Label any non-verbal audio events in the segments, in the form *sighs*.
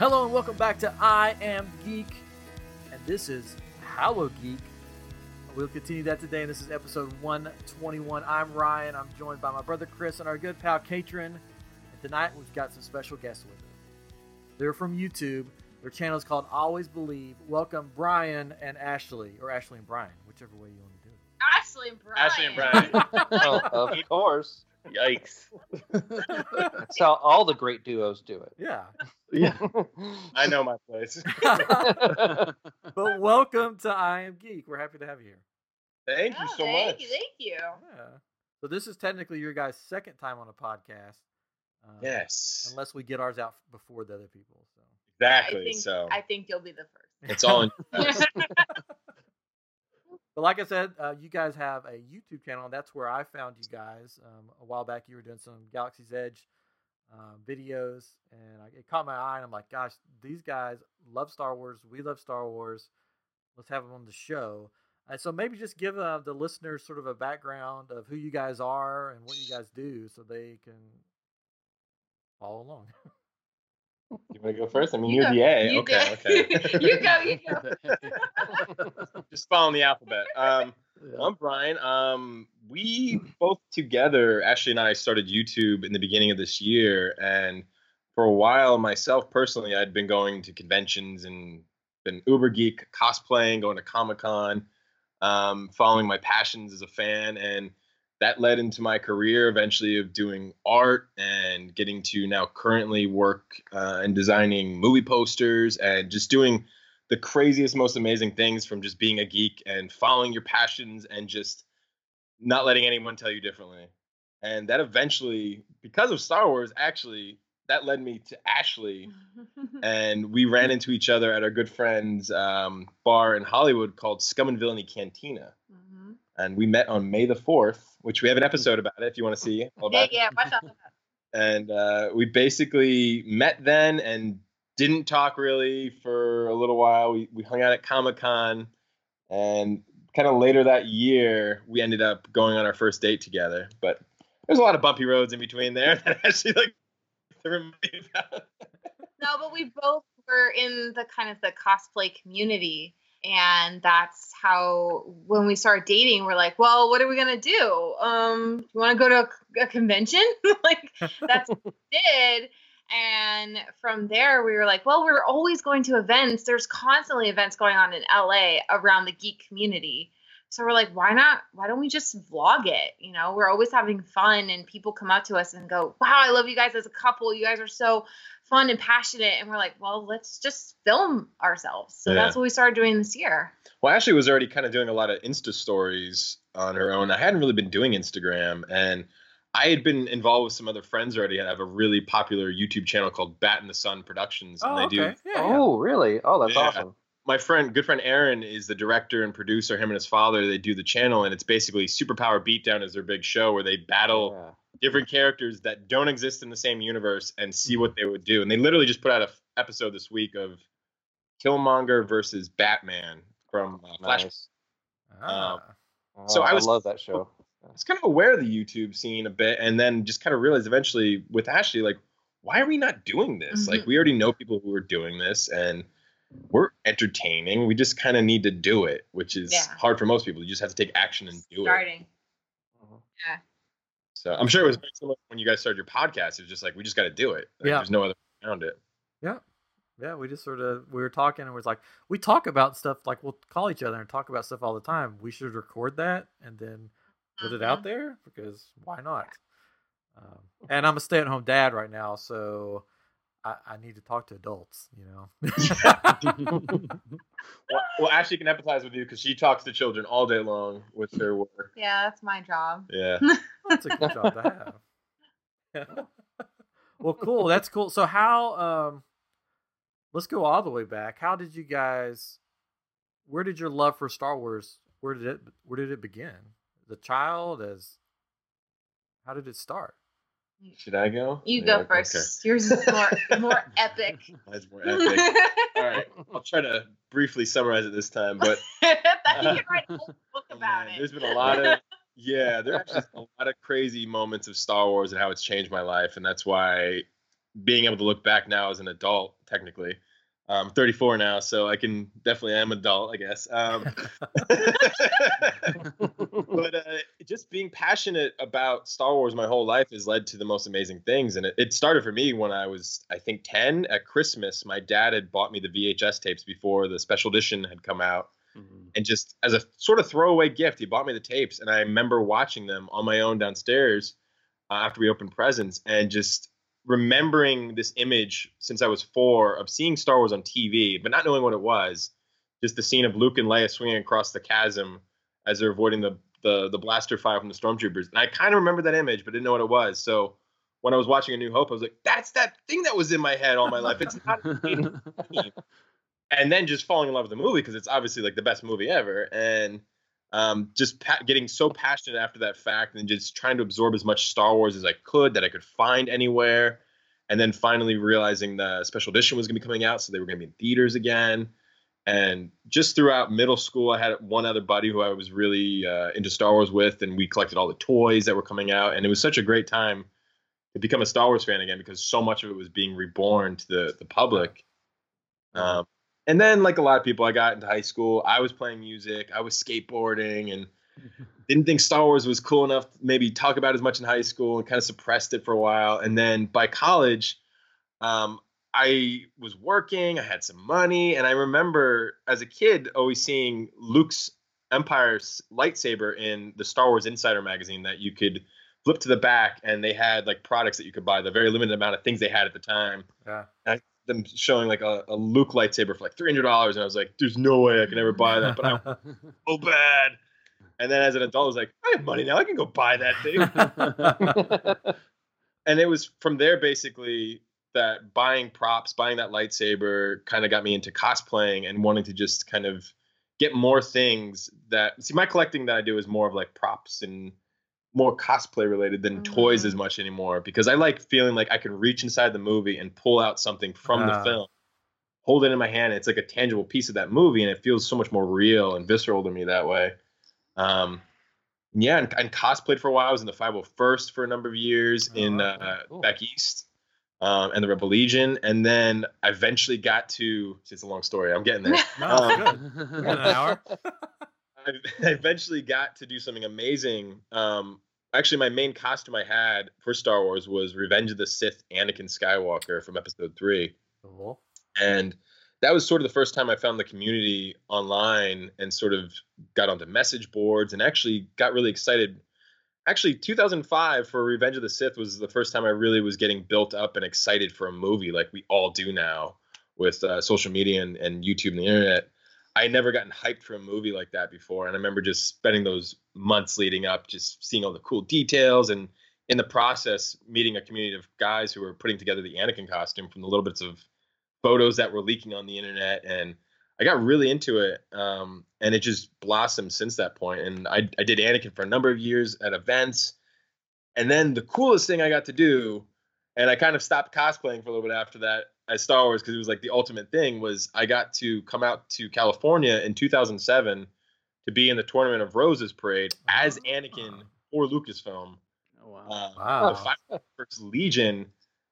Hello and welcome back to I Am Geek, and this is Hallow Geek. We'll continue that today, and this is episode 121. I'm Ryan. I'm joined by my brother Chris and our good pal Katrin. And tonight we've got some special guests with us. They're from YouTube. Their channel is called Always Believe. Welcome Bryan and Ashleigh, or Ashleigh and Bryan, whichever way you want to do it. Ashleigh and Bryan. Ashleigh and Bryan. *laughs* Oh, of course. Yikes. That's how all the great duos do it. Yeah. Yeah. I know my place. *laughs* *laughs* But welcome to I Am Geek. We're happy to have you here. Thank you Oh, so thank much. You, thank you. Yeah. So this is technically your guys' second time on a podcast. Um, Yes. Unless we get ours out before the other people. So. Exactly. I think, so I think you'll be the first. it's all in *laughs* your hands. But like I said, uh, you guys have a YouTube channel, and that's where I found you guys. Um, a while back, you were doing some Galaxy's Edge um, videos, and I, it caught my eye. And I'm like, gosh, these guys love Star Wars. We love Star Wars. Let's have them on the show. And so maybe just give uh, the listeners sort of a background of who you guys are and what you guys do, so they can follow along. *laughs* You want to go first? I mean, You you're go. the A. You okay. go. Okay. *laughs* You go, you go. *laughs* Just following the alphabet. Um, I'm Bryan. Um, we both together, Ashleigh and I, started YouTube in the beginning of this year, and for a while, myself personally, I'd been going to conventions and been uber geek, cosplaying, going to Comic Con, um, following my passions as a fan, and that led into my career eventually of doing art and getting to now currently work uh, and designing movie posters and just doing the craziest, most amazing things from just being a geek and following your passions and just not letting anyone tell you differently. And that eventually, because of Star Wars, actually, that led me to Ashleigh. *laughs* And we ran into each other at our good friend's um, bar in Hollywood called Scum and Villainy Cantina. Mhm. And we met on May the 4th, which we have an episode about it if you want to see. all Yeah, about yeah, watch out. and uh, we basically met then and didn't talk really for a little while. We we hung out at Comic Con, and kind of later that year, we ended up going on our first date together. But there's a lot of bumpy roads in between there *laughs* that actually like to remind me about. No, but we both were in the kind of the cosplay community. And that's how when we started dating, we're like, well, what are we gonna do? Um, you want to go to a, a convention? *laughs* like that's what we *laughs* did. And from there, we were like, well, we're always going to events. There's constantly events going on in LA around the geek community. So we're like, why not? Why don't we just vlog it? You know, we're always having fun, and people come up to us and go, wow, I love you guys as a couple. You guys are so fun and passionate. And we're like, well, let's just film ourselves. So Yeah. that's what we started doing this year. Well, Ashleigh was already kind of doing a lot of Insta stories on her own. I hadn't really been doing Instagram, and I had been involved with some other friends already. I have a really popular YouTube channel called Bat in the Sun Productions, and Oh, they do okay. Yeah, yeah. Oh, really? Oh, that's Yeah. awesome. My friend, good friend Aaron, is the director and producer. Him and his father, they do the channel, and it's basically Superpower Beatdown is their big show where they battle Yeah. different characters that don't exist in the same universe and see what they would do. And they literally just put out a f- episode this week of Killmonger versus Batman from uh, Flash. Nice. Ah. Oh, So I was- love that show. I was kind of aware of the YouTube scene a bit, and then just kind of realized eventually with Ashleigh, like, why are we not doing this? Like, Mhm. we already know people who are doing this, and we're entertaining. We just kind of need to do it, which is Yeah. hard for most people. You just have to take action and do it. Starting. Mhm. So I'm sure it was very similar when you guys started your podcast. It was just like we just got to do it. Like, Yeah. There's no other way around it. Yeah, Yeah, we just sort of we were talking and it was like we talk about stuff like we'll call each other and talk about stuff all the time. We should record that and then put it out there because why not? Um, and I'm a stay-at-home dad right now, so I, I need to talk to adults. You know. *laughs* Well, well, Ashleigh can empathize with you because she talks to children all day long with her work. Yeah, that's my job. Yeah. *laughs* That's a good job to have. *laughs* well, cool. That's cool. So how um let's go all the way back. How did you guys where did your love for Star Wars where did it where did it begin? The child as how did it start? Should I go? You Yeah, go first. Yours is more more *laughs* epic. Mine's more epic. all right. I'll try to briefly summarize it this time, but *laughs* that you can write a whole *laughs* book Oh, man. There's been a lot of yeah, there are actually a lot of crazy moments of Star Wars and how it's changed my life, and that's why being able to look back now as an adult, technically. I'm 34 now, so I can definitely am adult, I guess. Um, *laughs* but uh, just being passionate about Star Wars my whole life has led to the most amazing things, and it, it, started for me when I was, I think, 10 at Christmas. My dad had bought me the VHS tapes before the special edition had come out, mm-hmm. and just as a sort of throwaway gift, he bought me the tapes, and I remember watching them on my own downstairs uh, after we opened presents, and just remembering this image since I was four of seeing Star Wars on TV, but not knowing what it was. Just the scene of Luke and Leia swinging across the chasm as they're avoiding the the, the blaster fire from the stormtroopers. And I kind of remember that image, but didn't know what it was. So when I was watching A New Hope, I was like, "That's that thing that was in my head all my life." It's not. *laughs* and then just falling in love with the movie because it's obviously like the best movie ever, and um, just pa- getting so passionate after that fact and just trying to absorb as much Star Wars as I could that I could find anywhere. And then finally realizing the special edition was going to be coming out, so they were going to be in theaters again. And just throughout middle school, I had one other buddy who I was really uh, into Star Wars with, and we collected all the toys that were coming out. And it was such a great time to become a Star Wars fan again because so much of it was being reborn to the the public. Um, and then like a lot of people i got into high school i was playing music i was skateboarding and *laughs* didn't think star wars was cool enough to maybe talk about as much in high school and kind of suppressed it for a while. And then by college um, i was working i had some money and i remember as a kid always seeing luke's empire's lightsaber in the star wars insider magazine that you could flip to the back and they had like products that you could buy the very limited amount of things they had at the time. Yeah. I them showing like a, a Luke lightsaber for like three hundred dollars, and I was like, "There's no way I can ever buy that." But I *laughs* so bad. And then as an adult, I was like, "I have money now. I can go buy that thing." *laughs* and it was from there basically that buying props, buying that lightsaber, kind of got me into cosplaying and wanting to just kind of get more things that see my collecting that I do is more of like props and more cosplay related than mm-hmm. toys as much anymore because I like feeling like I can reach inside the movie and pull out something from the film, hold it in my hand. It's like a tangible piece of that movie, and it feels so much more real and visceral to me that way. Um, yeah, and, and cosplayed for a while. I was in the 501st for a number of years oh, in uh, cool. back east. Um, and the Rebel Legion, and then I eventually got to. See, It's a long story. I'm getting there. *laughs* no, um, good. an hour. *laughs* *laughs* I, eventually got to do something amazing. Um, actually, my main costume I had for Star Wars was Revenge of the Sith Anakin Skywalker from Episode Three, cool. and that was sort of the first time I found the community online and sort of got onto message boards and actually got really excited. Actually, 2005 for Revenge of the Sith was the first time I really was getting built up and excited for a movie like we all do now with uh, social media and, and YouTube and the internet. I had never gotten hyped for a movie like that before. And I remember just spending those months leading up, just seeing all the cool details and in the process meeting a community of guys who were putting together the Anakin costume from the little bits of photos that were leaking on the internet. And I got really into it. Um, and it just blossomed since that point. And I, I did Anakin for a number of years at events. And then the coolest thing I got to do, and I kind of stopped cosplaying for a little bit after that, as Star Wars because it was like the ultimate thing was I got to come out to California in 2007 to be in the Tournament of Roses parade as Anakin for Lucasfilm. Oh, wow. Uh, wow. The First Legion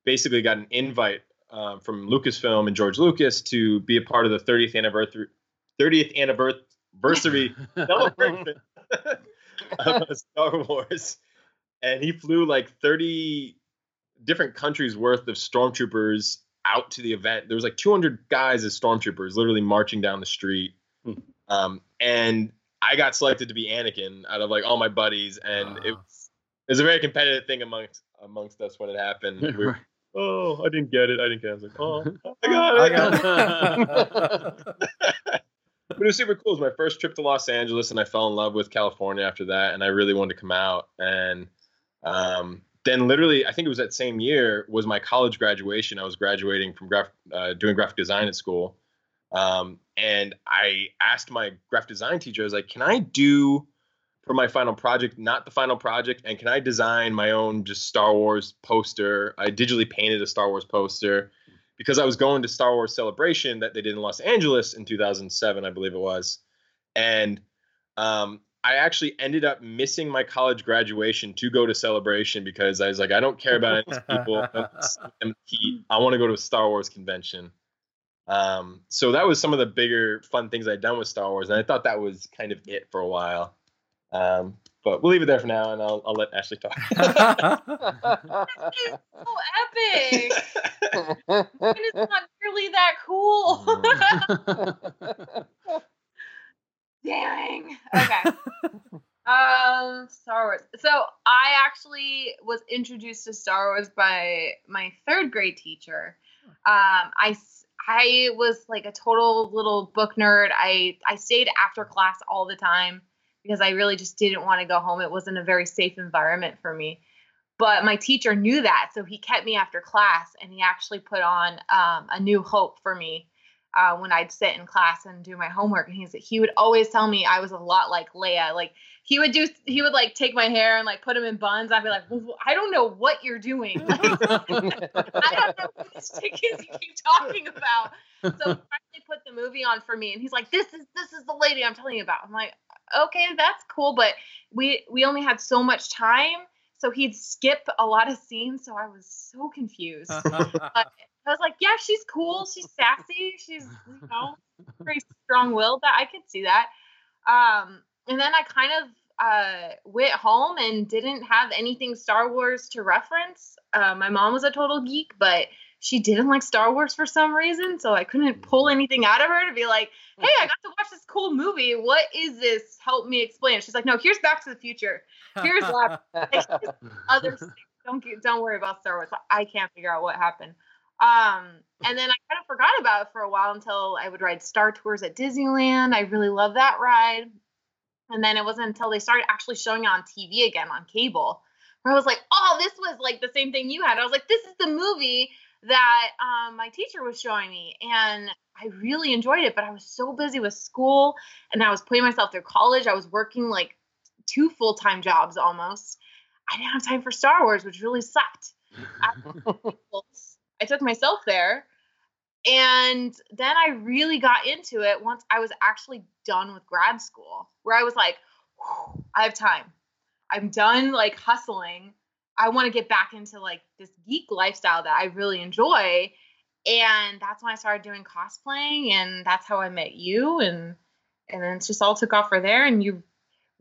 basically got an invite uh, from Lucasfilm and George Lucas to be a part of the 30th anniversary 30th *laughs* anniversary celebration *laughs* of Star Wars. And he flew like 30 different countries worth of stormtroopers out to the event. There was like 200 guys as stormtroopers, literally marching down the street. Hmm. Um, and I got selected to be Anakin out of like all my buddies, and uh. it, was, it was a very competitive thing amongst amongst us when it happened. *laughs* We were, oh, I didn't get it. I didn't get it. I was like, oh, *laughs* I got it. I got it. *laughs* but it was super cool. It was my first trip to Los Angeles, and I fell in love with California after that, and I really wanted to come out. And um, then literally, I think it was that same year was my college graduation. I was graduating from graph, uh, doing graphic design at school. Um, and I asked my graphic design teacher, I was like, can I do for my final project, not the final project, and can I design my own just Star Wars poster? I digitally painted a Star Wars poster because I was going to Star Wars Celebration that they did in Los Angeles in 2007, I believe it was. And um, I actually ended up missing my college graduation to go to celebration because I was like, I don't care about any *laughs* people. I want to go to a Star Wars convention. Um, so that was some of the bigger fun things I'd done with Star Wars, and I thought that was kind of it for a while. Um, but we'll leave it there for now, and I'll, I'll let Ashleigh talk. *laughs* so epic. *laughs* it is not nearly that cool. Dang. Okay. um, Star Wars. So I actually was introduced to Star Wars by my third grade teacher. Um, I I was like a total little book nerd. I I stayed after class all the time because I really just didn't want to go home. It wasn't a very safe environment for me. But my teacher knew that, so he kept me after class, and he actually put on um, a New Hope for me uh, when I'd sit in class and do my homework. And he he would always tell me I was a lot like Leia. Like he would do, he would like take my hair and like put them in buns. I'd be like, I don't know what you're doing. Like, *laughs* I don't know what this chick you keep talking about. So he finally put the movie on for me, and he's like, "This is this is the lady I'm telling you about." I'm like, "Okay, that's cool," but we we only had so much time so he'd skip a lot of scenes so i was so confused *laughs* I was like, yeah, she's cool. She's sassy. She's, you know, *laughs* pretty strong willed. That I could see that. Um, and then I kind of uh, went home and didn't have anything Star Wars to reference. Uh, my mom was a total geek, but she didn't like Star Wars for some reason, so I couldn't pull anything out of her to be like, "Hey, I got to watch this cool movie. What is this? Help me explain." She's like, "No, here's Back to the Future. Here's, *laughs* like, other things. Don't get, don't worry about Star Wars. I can't figure out what happened." Um, and then I kind of forgot about it for a while until I would ride Star Tours at Disneyland. I really love that ride. And then it wasn't until they started actually showing it on TV again on cable where I was like, oh, this was like the same thing you had. I was like, this is the movie that um, my teacher was showing me. And I really enjoyed it, but I was so busy with school and I was putting myself through college. I was working like two full time jobs almost. I didn't have time for Star Wars, which really sucked. *laughs* I took myself there. And then I really got into it once I was actually done with grad school, where I was like, I have time. I'm done like hustling. I want to get back into like this geek lifestyle that I really enjoy. And that's when I started doing cosplaying and that's how I met you and and then it just all took off for there and you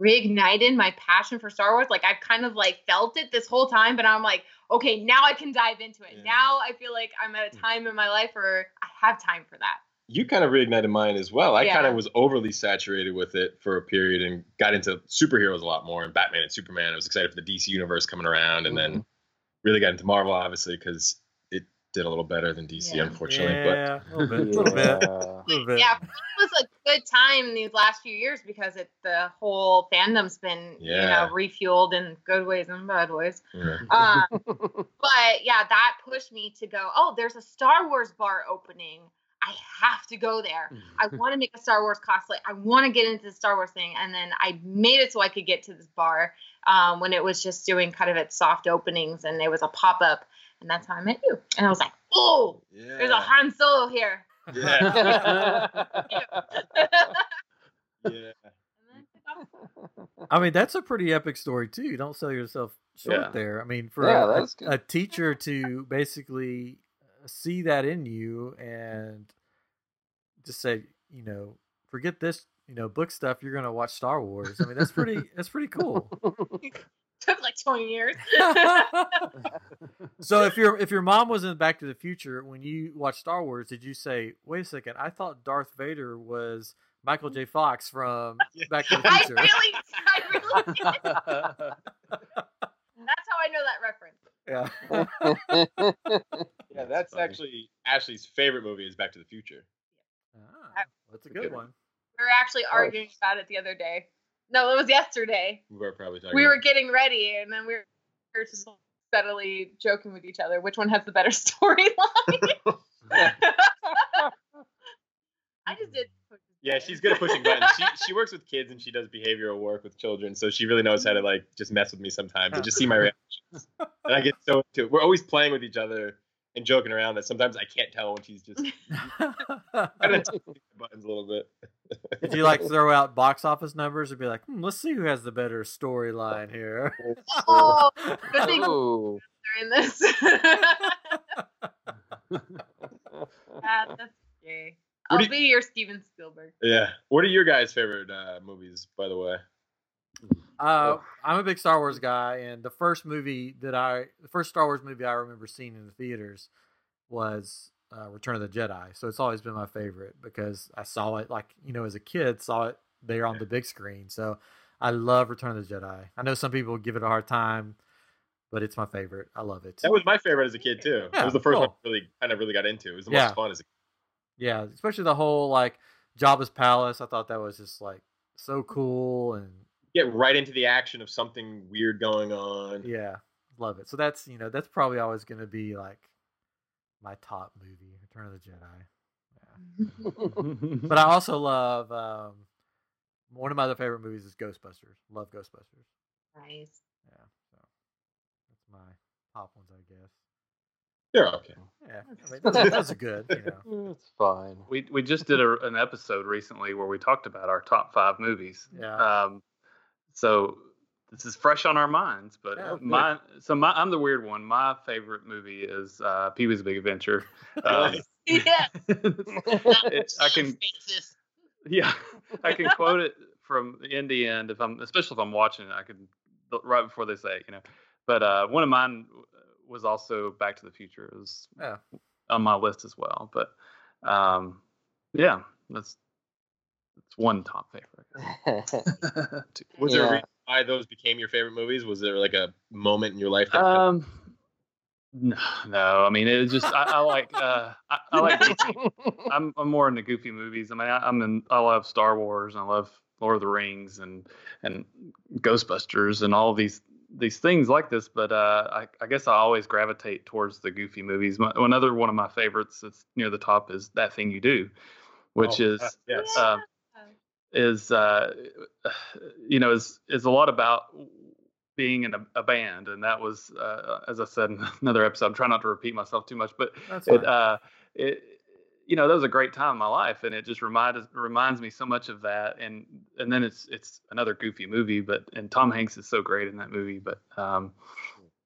reignited my passion for Star Wars. Like I've kind of like felt it this whole time, but I'm like, okay, now I can dive into it. Yeah. Now I feel like I'm at a time in my life where I have time for that. You kind of reignited mine as well. I yeah. kind of was overly saturated with it for a period and got into superheroes a lot more and Batman and Superman. I was excited for the DC universe coming around and mm-hmm. then really got into Marvel obviously because it did a little better than DC, yeah. unfortunately. Yeah, but a little bit, a little bit, a little bit. Yeah, it was a good time these last few years because it the whole fandom's been yeah. you know refueled in good ways and bad ways. Yeah. *laughs* Um, but yeah, that pushed me to go. Oh, there's a Star Wars bar opening. I have to go there. I *laughs* want to make a Star Wars cosplay. I want to get into the Star Wars thing. And then I made it so I could get to this bar um, when it was just doing kind of its soft openings and it was a pop up and that's how I met you. And I was like, oh, yeah. there's a Han Solo here. Yeah. yeah. *laughs* I mean, that's a pretty epic story too. Don't sell yourself short yeah. there. I mean, for yeah, a, a, teacher to basically see that in you and just say, you know, forget this, you know, book stuff. You're going to watch Star Wars. I mean, that's pretty. that's pretty cool. *laughs* took like 20 years. *laughs* so if your if your mom was in Back to the Future when you watched Star Wars, did you say, "Wait a second, I thought Darth Vader was Michael J. Fox from *laughs* Back to the Future"? I really, I really did. *laughs* That's how I know that reference. Yeah. yeah, that's, that's actually Ashleigh's favorite movie is Back to the Future. Ah, that's a good one. We were actually arguing about it the other day. No, it was yesterday. We were probably talking. We were getting ready, and then we were just steadily joking with each other. Which one has the better *laughs* storyline? *laughs* I just did. Yeah, she's good at pushing buttons. She she works with kids and she does behavioral work with children, so she really knows how to like just mess with me sometimes and just see my reactions. And I get so into it. We're always playing with each other and joking around that sometimes I can't tell when she's just *laughs* kind of buttons a little bit. Did you like *laughs* throw out box office numbers and be like, hmm, let's see who has the better storyline here? Oh, *laughs* good thing Ooh. they're this. Ah, that's scary. What I'll you- be your Steven Spielberg. yeah. What are your guys' favorite uh, movies, by the way? Uh, I'm a big Star Wars guy, and the first movie that I, the first Star Wars movie I remember seeing in the theaters was uh, Return of the Jedi. So it's always been my favorite because I saw it like you know as a kid, saw it there on the big screen. So I love Return of the Jedi. I know some people give it a hard time, but it's my favorite. I love it. That was my favorite as a kid too. Yeah, it was the first one. I really kind of really got into. It was the Yeah. most fun as a kid. yeah, especially the whole like Jabba's palace. I thought that was just like so cool and get right into the action of something weird going on. Yeah, love it. So that's you know that's probably always going to be like my top movie, Return of the Jedi. Yeah. But I *laughs* also love um, one of my other favorite movies is Ghostbusters. Love Ghostbusters. Nice. Yeah, so that's my top ones, I guess. They're okay. Yeah, I mean, those, those are good. You know. *laughs* It's fine. We we just did a, an episode recently where we talked about our top five movies. Yeah. Um, so this is fresh on our minds, but Yeah, good. mine. So my I'm the weird one. My favorite movie is uh, Pee Wee's Big Adventure. *laughs* Um, *laughs* yeah. *laughs* it- I can yeah I can quote it from the end to end if I'm especially if I'm watching it. I can right before they say it, you know. But uh, one of mine was also Back to the Future. It was Yeah. on my list as well. But um, yeah, that's that's one top favorite. Two. *laughs* *laughs* Was there a reason why those became your favorite movies? Was there like a moment in your life that Um, no, *sighs* no. I mean, it just I, I like uh, I, I like *laughs* I'm I'm more into goofy movies. I mean, I, I'm in I love Star Wars and I love Lord of the Rings and and Ghostbusters and all these these things like this. But uh, I I guess I always gravitate towards the goofy movies. My, another one of my favorites that's near the top is That Thing You Do, which Oh, is uh, yes. um, is uh, *sighs* you know is is a lot about being in a, a band, and that was uh, as I said in *laughs* another episode. I'm trying not to repeat myself too much, but it uh, it you know that was a great time in my life, and it just reminds reminds me so much of that. And and then it's it's another goofy movie, but and Tom Hanks is so great in that movie. But um,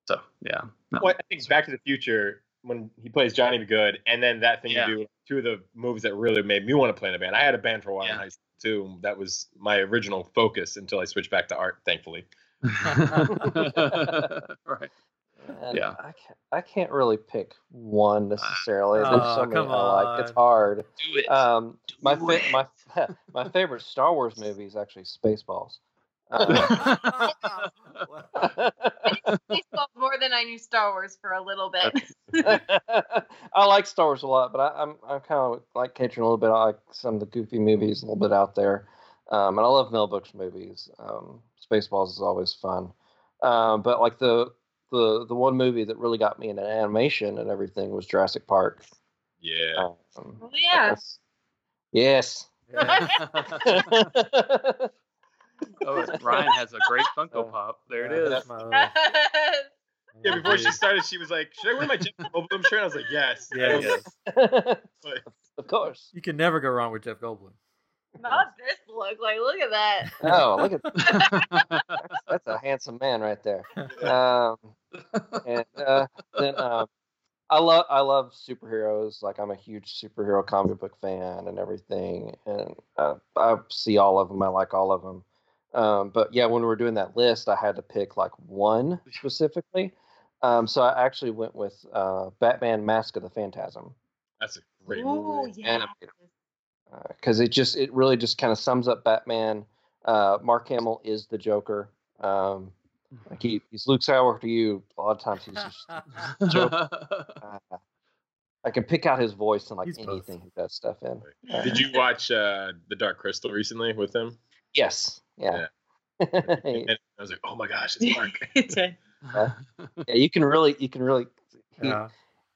so yeah, no. Well, I think Back to the Future when he plays Johnny B. Goode, and then that thing Yeah. you do, two of the movies that really made me want to play in a band. I had a band for a while in Yeah. high school too. That was my original focus until I switched back to art, thankfully. *laughs* right. And Yeah. I can't, I can't really pick one necessarily. There's Oh, so many I like. It's hard. Do it. Um, my Do fa- my my favorite Star Wars movie is actually Spaceballs. Um, Baseball *laughs* more than I knew Star Wars for a little bit. *laughs* I like Star Wars a lot, but I, I'm I'm kind of like catching a little bit. I like some of the goofy movies a little bit out there, um, and I love Mel Brooks movies. Um, Spaceballs is always fun, um, but like the the the one movie that really got me into animation and everything was Jurassic Park. Yeah. Um, Oh, yeah. that's- Yes. *laughs* Yeah. Oh, *laughs* Ryan has a great Funko Uh, Pop. There it Yeah, is. my little- Yeah, before she started, she was like, "Should I wear my Jeff Goldblum shirt?" I was like, "Yes." Yes. *laughs* Yes. But- of course. You can never go wrong with Jeff Goldblum. Not this look. Like, look at that. *laughs* Oh, look at that. that's a handsome man right there. Um, and uh, then um, I love I love superheroes. Like I'm a huge superhero comic book fan and everything, and uh, I see all of them. I like all of them. Um, but yeah, when we were doing that list, I had to pick like one *laughs* specifically. Um, so I actually went with uh, Batman: Mask of the Phantasm That's a great Oh, movie. yeah. Because it just it really just kind of sums up Batman. Uh, Mark Hamill is the Joker. Um, like he, he's Luke Skywalker to you. A lot of times he's just. *laughs* Joker. *laughs* Uh, I can pick out his voice in like He's both. anything he does stuff in. Uh, Did you watch uh, The Dark Crystal recently with him? Yes. Yeah. yeah, *laughs* I was like, "Oh my gosh, it's Mark." *laughs* *laughs* Yeah, you can really, you can really. He, Yeah.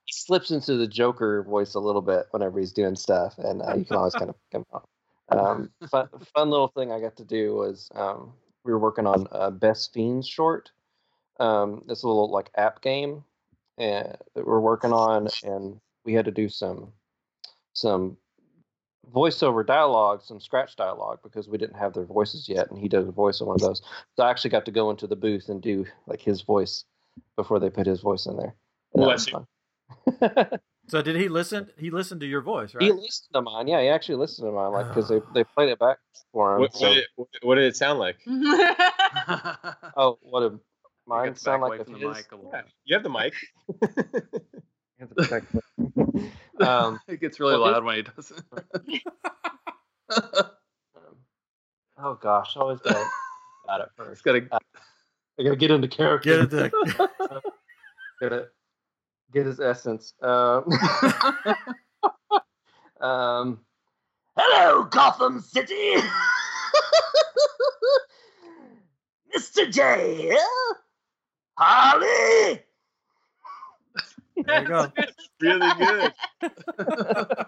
he slips into the Joker voice a little bit whenever he's doing stuff, and uh, you can always kind of pick him out. Um, fun, fun little thing I got to do was um, we were working on a Best Fiends short. Um, this little like app game, and that we're working on, and we had to do some some voiceover dialogue, some scratch dialogue because we didn't have their voices yet, and he did a voice on one of those. So I actually got to go into the booth and do like his voice before they put his voice in there. And Bless fun. *laughs* So did he listen? He listened to your voice, right? He listened to mine. Yeah, he actually listened to mine, like because they, oh. they played it back for him. What, so, what, did, what- what did it sound like? *laughs* Oh, oh, what did mine sound like? away the mic a Yeah, you have the mic. *laughs* You have to back- um, It gets really Well, loud when he does it. um, *laughs* oh gosh, I always got got it It's first. got to I gotta get into character. Get *laughs* it to Gotta get his essence. Um, *laughs* um, hello, Gotham City. Mr. J here. Harley. There you go. *laughs* really good. *laughs*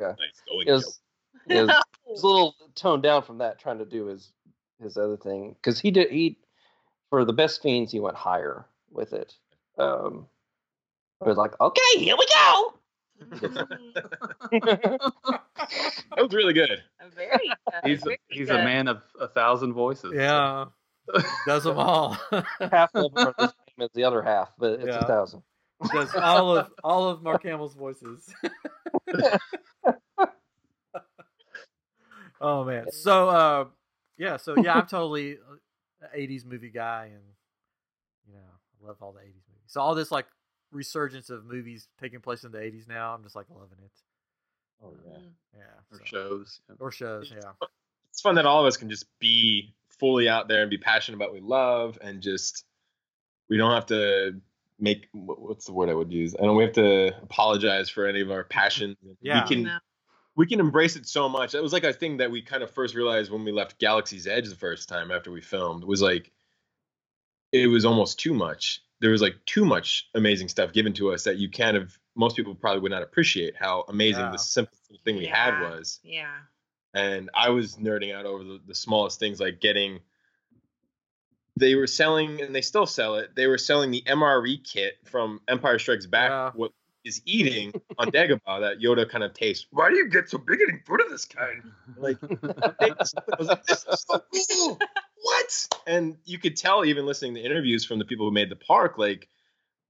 Yeah, Nice going, it was, it was, it was a little toned down from that, trying to do his his other thing because he did he for the best fiends he went higher with it. Um, I was like, okay, here we go. *laughs* That was really good. Very good. He's very he's a man of a thousand voices. Yeah, does them all. half of them are the same as the other half, but it's Yeah. a thousand. does all of all of Mark Hamill's voices. *laughs* oh man. So uh yeah, so yeah, I'm totally an 80s movie guy and you know, I love all the 80s movies. So all this like resurgence of movies taking place in the 80s now, I'm just like loving it. Oh yeah. Yeah. Or so- shows. yeah. Or shows, yeah. It's fun that all of us can just be fully out there and be passionate about what we love and just we don't have to make what's the word I would use? I don't we have to apologize for any of our passions. Yeah. We can No. we can embrace it so much. That was like a thing that we kind of first realized when we left Galaxy's Edge the first time after we filmed was like it was almost too much. There was like too much amazing stuff given to us that you kind of most people probably would not appreciate how amazing Yeah. the simple thing we had was. Yeah. And I was nerding out over the, the smallest things like getting they were selling and they still sell it. They were selling the MRE kit from Empire Strikes Back Yeah. what is eating on Dagobah *laughs* that Yoda kind of tastes. Why do you get so big eating food of this kind? Like *laughs* was like, this is so cool. What? And you could tell even listening to interviews from the people who made the park, like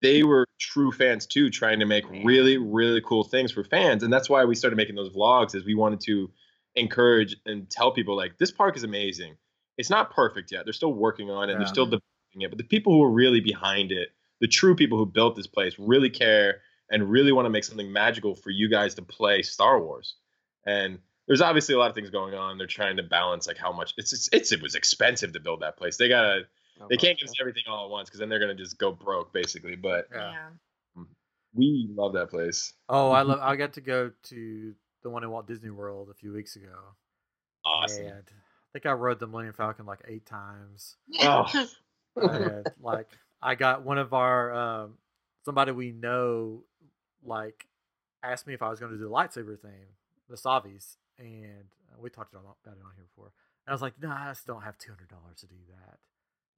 they were true fans too, trying to make really, really cool things for fans. And that's why we started making those vlogs, is we wanted to encourage and tell people like this park is amazing. It's not perfect yet. They're still working on it. Yeah. They're still developing it. But the people who are really behind it, the true people who built this place, really care and really want to make something magical for you guys to play Star Wars. And there's obviously a lot of things going on. They're trying to balance like how much it's it's, it's it was expensive to build that place. They gotta they can't give us everything all at once because then they're gonna just go broke basically. But Yeah. Yeah. Mm, we love that place. Oh, I love *laughs* I got to go to the one in Walt Disney World a few weeks ago. Awesome. And I think I rode the Millennium Falcon like eight times. Oh, *laughs* and like I got one of our um, somebody we know like asked me if I was going to do the lightsaber thing, the Savi's, and uh, we talked about about it on here before. And I was like, no, I just don't have two hundred dollars to do that.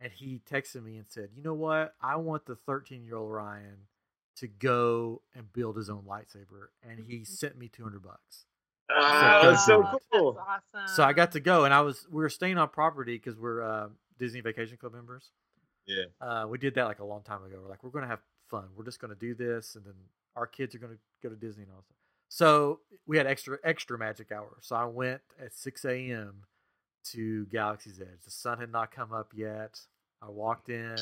And he texted me and said, you know what? I want the thirteen year old Ryan to go and build his own lightsaber, and he sent me two hundred bucks. Ah, So that's so cool. That's awesome. So I got to go, and I was we were staying on property because we're uh, Disney Vacation Club members. Yeah. Uh, we did that like a long time ago. We're like, we're gonna have fun. We're just gonna do this, and then our kids are gonna go to Disney and all that. So we had extra extra magic hour. So I went at six a.m. to Galaxy's Edge. The sun had not come up yet. I walked in.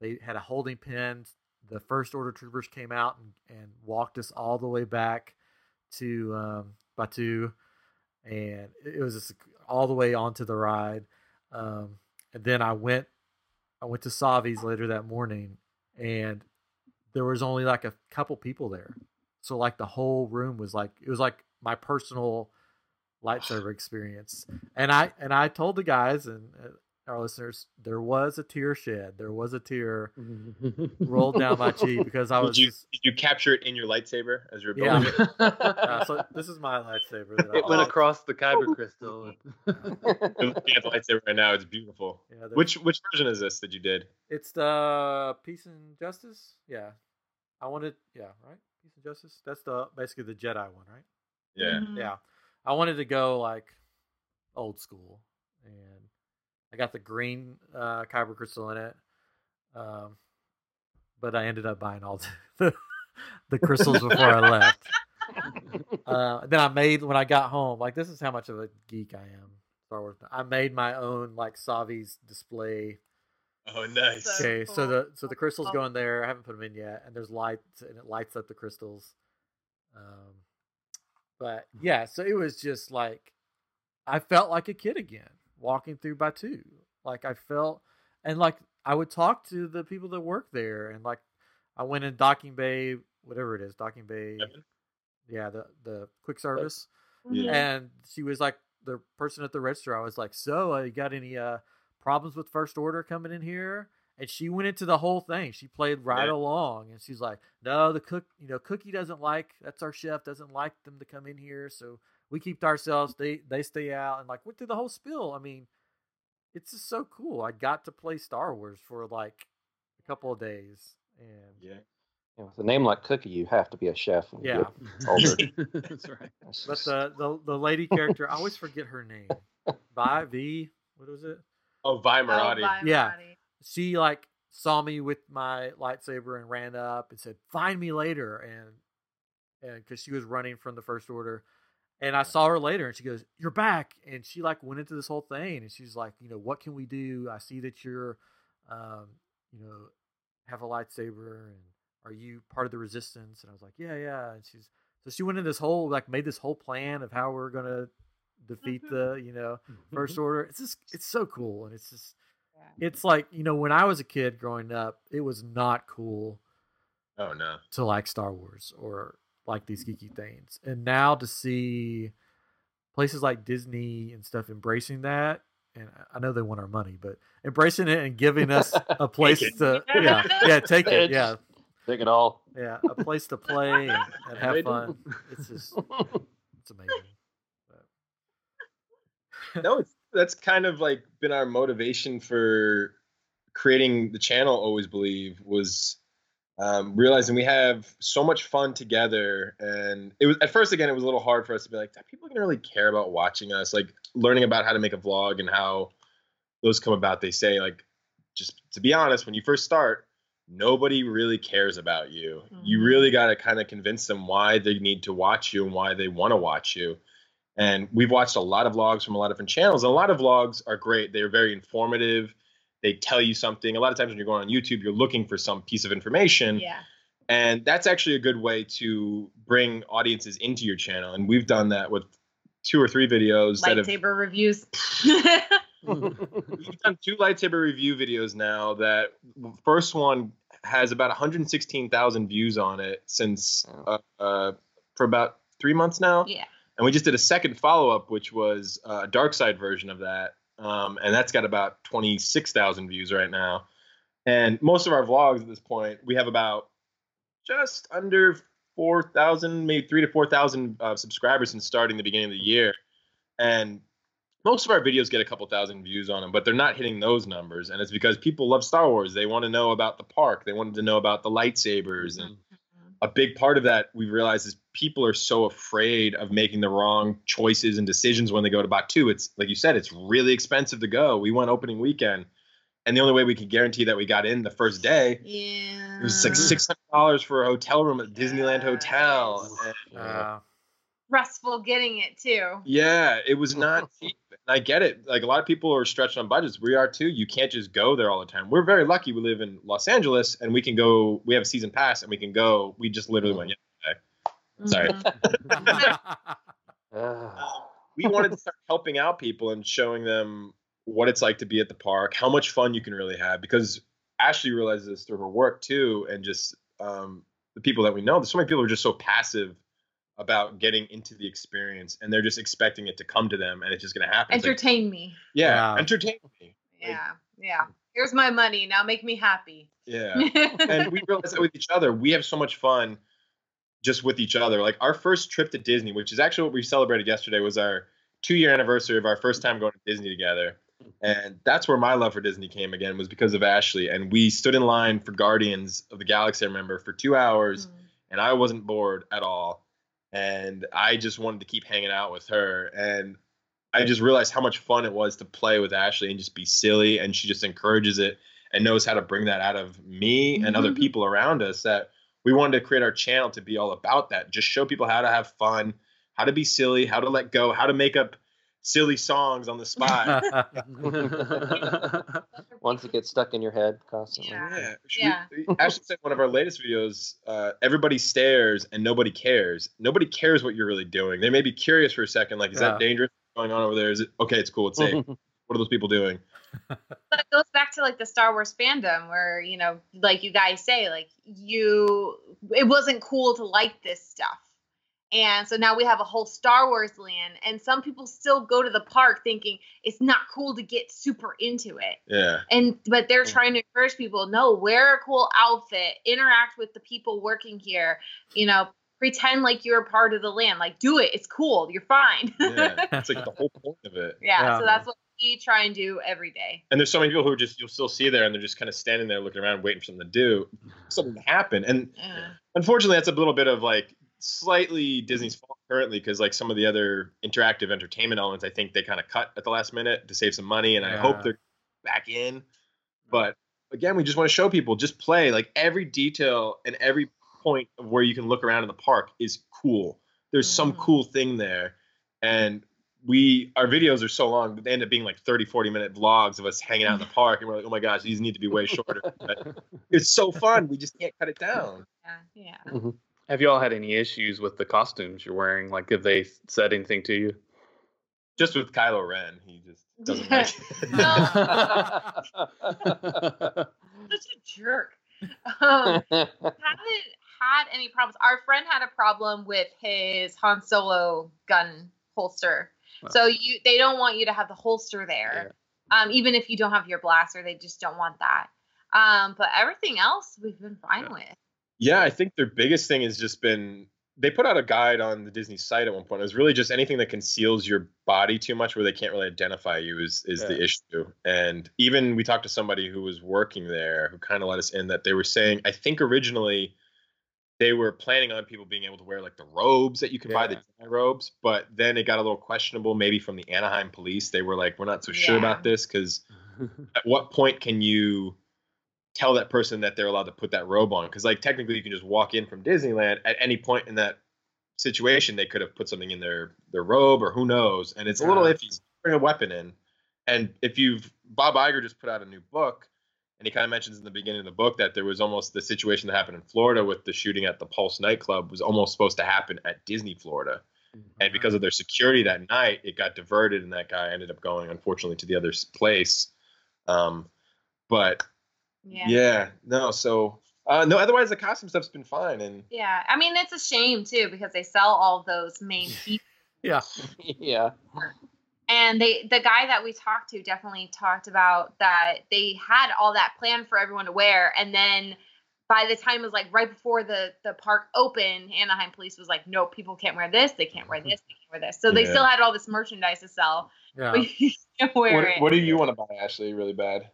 They had a holding pen. The first order troopers came out and, and walked us all the way back to um, Batuu, and it was just all the way onto the ride. Um, and then I went, I went to Savi's later that morning, and there was only like a couple people there. So like the whole room was like it was like my personal lightsaber experience. And I and I told the guys and uh, our listeners, there was a tear shed. There was a tear rolled down my *laughs* cheek because I was. Did you just- did you capture it in your lightsaber as you're Yeah. building it? *laughs* uh, so this is my lightsaber. That I it went across the kyber crystal. I'm looking at the lightsaber right now. It's beautiful. Yeah, there's- Which which version is this that you did? It's the Peace and Justice. Yeah, I wanted. Yeah, right. Peace and Justice. That's the basically the Jedi one, right? Yeah. Mhm. Yeah, I wanted to go like old school, and I got the green uh, kyber crystal in it. Um, but I ended up buying all *laughs* the the crystals before I left. Uh, then I made when I got home. Like this is how much of a geek I am. Star Wars. I made my own like Savi's display Oh, nice. So- Okay, so the so the crystals Oh. go in there. I haven't put them in yet, and there's lights, and it lights up the crystals. Um, but yeah, so it was just like I felt like a kid again walking through Batuu. Like I felt, and like I would talk to the people that work there, and like I went in docking bay, whatever it is, docking bay. Yeah, the the quick service Yeah. and she was like the person at the register. I was like, "So, uh, you got any uh problems with first order coming in here?" And she went into the whole thing. She played right Yeah. along, and she's like, "No, the cook, you know, Cookie doesn't like that's our chef doesn't like them to come in here, so we keep to ourselves. They they stay out." And like went through the whole spill. I mean, it's just so cool. I got to play Star Wars for like a couple of days, and Yeah. You know, with a name like Cookie, you have to be a chef. when yeah. get *laughs* older. *laughs* That's right. But the, the the lady character, I always forget her name. *laughs* Vi V, what was it? Oh, Vi Oh, Moradi. bye, Yeah. She like saw me with my lightsaber and ran up and said, "Find me later," and and because she was running from the first order, and I saw her later, and she goes, "You're back," and she like went into this whole thing, and she's like, "You know, what can we do? I see that you're, um, you know, have a lightsaber, and are you part of the resistance?" And I was like, "Yeah, yeah," and she's so she went in this whole like made this whole plan of how we're gonna defeat Mhm. the you know first order. It's just it's so cool, and it's just Yeah. it's like you know when I was a kid growing up, it was not cool Oh no. to like Star Wars or like these geeky things, and now to see places like Disney and stuff embracing that. And I- I know they want our money, but embracing it and giving us *laughs* a place to, *laughs* yeah, yeah, take it, yeah, Take it all. yeah, a place to play and, and *laughs* have fun. It's just, it's amazing. But- no, it's, that's kind of like been our motivation for creating the channel. Always believe was um, realizing we have so much fun together, and it was at first again it was a little hard for us to be like, people gonna really care about watching us? Like learning about how to make a vlog and how those come about. They say like, just to be honest, when you first start. Nobody really cares about you. You Mhm. really got to kind of convince them why they need to watch you and why they want to watch you. And we've watched a lot of vlogs from a lot of different channels. And a lot of vlogs are great. They're very informative. They tell you something. A lot of times when you're going on YouTube, you're looking for some piece of information. Yeah. And that's actually a good way to bring audiences into your channel. And we've done that with two or three videos that have Lightsaber reviews. *laughs* we've done two lightsaber review videos now that first one has about 116,000 views on it since uh, uh, for about three months now. yeah. And we just did a second follow up, which was a dark side version of that. Um, and that's got about 26,000 views right now. And most of our vlogs at this point, we have about just under 4,000, maybe three to 4,000 uh, subscribers since starting the beginning of the year. And most of our videos get a couple thousand views on them, but they're not hitting those numbers. And it's because people love Star Wars. They want to know about the park, they wanted to know about the lightsabers and a big part of that we realize is people are so afraid of making the wrong choices and decisions when they go to Batuu. It's like you said, it's really expensive to go. We went opening weekend, and the only way we could guarantee that we got in the first day Yeah. it was like six hundred dollars for a hotel room at Disneyland Hotel. And, Uh, Restful getting it too. yeah, it was not *laughs* cheap. And I get it. Like a lot of people are stretched on budgets. We are too. You can't just go there all the time. We're very lucky. We live in Los Angeles, and we can go. We have a season pass, and we can go. We just literally went. Sorry. *laughs* Ah. we wanted to start helping out people and showing them what it's like to be at the park, how much fun you can really have. Because Ashleigh realizes this through her work too, and just um, the people that we know. There's so many people who are just so passive about getting into the experience, and they're just expecting it to come to them, and it's just going to happen. It's like, Entertain me. yeah, Yeah. entertain me. Yeah, yeah. Here's my money. Now make me happy. Yeah. *laughs* and we realize that with each other, we have so much fun just with each other. Like our first trip to Disney, which is actually what we celebrated yesterday, was our two year anniversary of our first time going to Disney together. And that's where my love for Disney came again, was because of Ashleigh. And we stood in line for Guardians of the Galaxy, I remember, for two hours, Mm. and I wasn't bored at all. And I just wanted to keep hanging out with her. And I just realized how much fun it was to play with Ashleigh and just be silly. And she just encourages it and knows how to bring that out of me and other Mhm. people around us that we wanted to create our channel to be all about that just show people how to have fun how to be silly how to let go how to make up silly songs on the spot *laughs* *laughs* Once it gets stuck in your head constantly. Yeah. yeah, She- Yeah. Ashleigh said one of our latest videos uh, everybody stares and nobody cares nobody cares what you're really doing they may be curious for a second like is Yeah. that dangerous going on over there is it okay it's cool it's safe *laughs* what are those people doing But it goes back to like the Star Wars fandom where, you know, like you guys say, like you it wasn't cool to like this stuff. And so now we have a whole Star Wars land and some people still go to the park thinking it's not cool to get super into it. yeah And but they're trying to encourage people, no, wear a cool outfit, interact with the people working here, you know, pretend like you're a part of the land. Like do it. It's cool. You're fine. yeah *laughs* it's like the whole point of it yeah, Yeah. so that's what we try and do every day. And there's so many people who are just you'll still see there and they're just kind of standing there looking around waiting for something to do, something to happen. And Yeah. unfortunately, that's a little bit of like slightly Disney's fault currently because like some of the other interactive entertainment elements, I think they kind of cut at the last minute to save some money, and I hope they're back in. But again, we just want to show people just play like every detail and every point of where you can look around in the park is cool. There's some Mhm. cool thing there, and we our videos are so long that they end up being like 30 40 minute vlogs of us hanging out in the park and we're like oh my gosh these need to be way shorter *laughs* but it's so fun we just can't cut it down Yeah. Yeah. Have you all had any issues with the costumes you're wearing? Like, have they said anything to you? just with Kylo Ren he just doesn't like it. *laughs* Such a jerk. Um, haven't had any problems. Our friend had a problem with his Han Solo gun holster. Wow. So you they don't want you to have the holster there. Um, even if you don't have your blaster, they just don't want that. Um, but everything else we've been fine Yeah. with. yeah I think their biggest thing has just been they put out a guide on the Disney site at one point it was really just anything that conceals your body too much where they can't really identify you is is the issue and even we talked to somebody who was working there who kind of let us in that they were saying I think originally they were planning on people being able to wear like the robes that you can buy the Yeah. Jedi robes, but then it got a little questionable. Maybe from the Anaheim police, they were like, "We're not so sure Yeah. about this because *laughs* at what point can you tell that person that they're allowed to put that robe on? Because like technically, you can just walk in from Disneyland at any point in that situation. They could have put something in their their robe, or who knows. And it's a little Yeah. iffy. Bring a weapon in, and if you've Bob Iger just put out a new book. And he kind of mentions in the beginning of the book that there was almost the situation that happened in Florida with the shooting at the Pulse nightclub was almost supposed to happen at Disney, Florida. And because of their security that night, it got diverted, and that guy ended up going, unfortunately, to the other place. Um, but Yeah. yeah, no. So uh, no. Otherwise, the costume stuff's been fine, and Yeah. I mean, it's a shame too because they sell all those main *laughs* pieces. yeah. *laughs* yeah. And they, the guy that we talked to, definitely talked about that they had all that planned for everyone to wear, and then by the time it was like right before the the park opened, Anaheim Police was like, "No, people can't wear this. They can't wear this. They can't wear this." So they Yeah. still had all this merchandise to sell, Yeah. but *laughs* you can't wear what, it. what do you want to buy, Ashleigh? Really bad.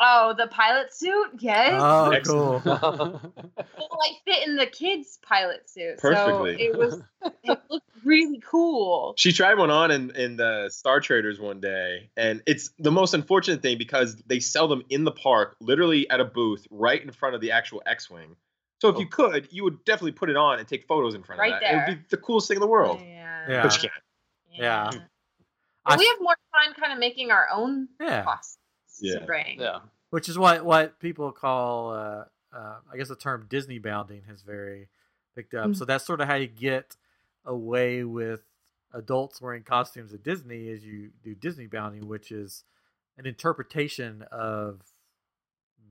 Oh, the pilot suit, yes. Oh, Excellent. cool. *laughs* well, I fit in the kids' pilot suit, Perfectly. so it was *laughs* it looked really cool. She tried one on in, in the Star Traders one day, and it's the most unfortunate thing because they sell them in the park, literally at a booth right in front of the actual X-wing. So if you oh. could, you would definitely put it on and take photos in front Right of that. There. It would be the coolest thing in the world. Yeah. Yeah. But you can't. Yeah. But I we have more fun kind of making our own Yeah. costumes Yeah. to bring. yeah. which is what what people call uh, uh, I guess the term Disney bounding has very picked up. Mm. So that's sort of how you get away with adults wearing costumes at Disney is you do Disney bounding, which is an interpretation of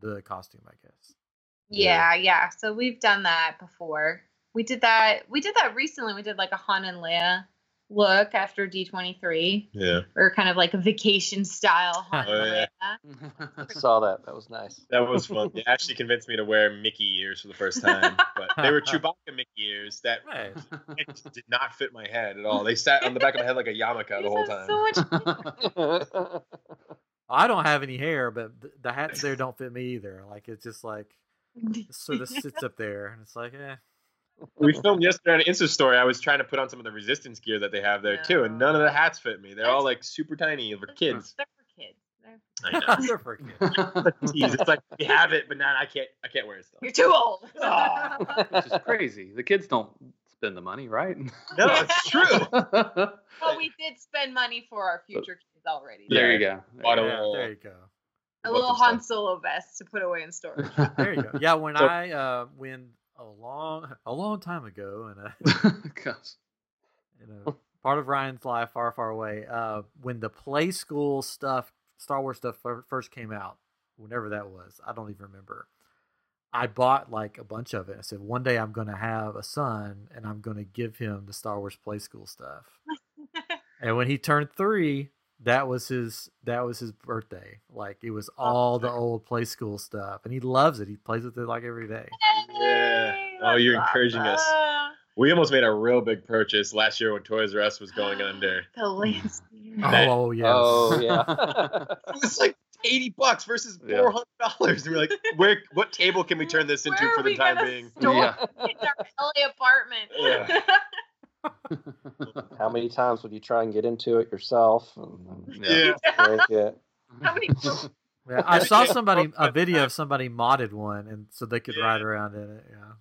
the costume, I guess. Yeah, yeah. So we've done that before. We did that. We did that recently. We did like a Han and Leia look after D23. Yeah, Or kind of like a vacation style *laughs* Oh, yeah. I saw that. That was nice. that was fun. They actually convinced me to wear Mickey ears for the first time, but they were Chewbacca Mickey ears that *laughs* Right. did not fit my head at all. They sat on the back of my head like a yarmulke the whole time. So much *laughs* I don't have any hair, but the hats there don't fit me either. Like it's just like it sort of sits up there, and it's like, eh. *laughs* we filmed yesterday on an Insta story. I was trying to put on some of the resistance gear that they have there too, and none of the hats fit me. They're all like super tiny for kids. They're for kids. They're- *laughs* I know. They're for kids. *laughs* Jeez, it's like we have it, but now I can't. I can't wear it still. You're too old. Which is crazy. The kids don't spend the money, right? No, it's true. well, we did spend money for our future kids already. there you go. Bought a Yeah, little- there you go. A little Han. Solo vest to put away in storage. There you go. Yeah, when So- I uh when a long a long time ago, and a, *laughs* Gosh. you know, part of Ryan's life far, far away. Uh, when the Playskool stuff, Star Wars stuff first came out, whenever that was, I don't even remember. I bought like a bunch of it. I said, one day I'm going to have a son, and I'm going to give him the Star Wars Playskool stuff. *laughs* and when he turned three, that was his that was his birthday. Like it was oh, all the old Playskool stuff, and he loves it. He plays with it like every day. Yeah. Oh, you're encouraging us. We almost made a real big purchase last year when Toys R Us was going under. *gasps* The Lance. Oh, that- Oh yes. Oh yeah. *laughs* *laughs* It was like eighty bucks versus four hundred dollars. And we're like, where? What table can we turn this *laughs* into Where for are the we time gonna being? store Yeah. it? It's our LA apartment. Yeah. *laughs* How many times would you try and get into it yourself and *laughs* Yeah. break it? *laughs* How many? Yeah, I saw somebody a video of somebody modded one, and so they could ride around in it. Yeah,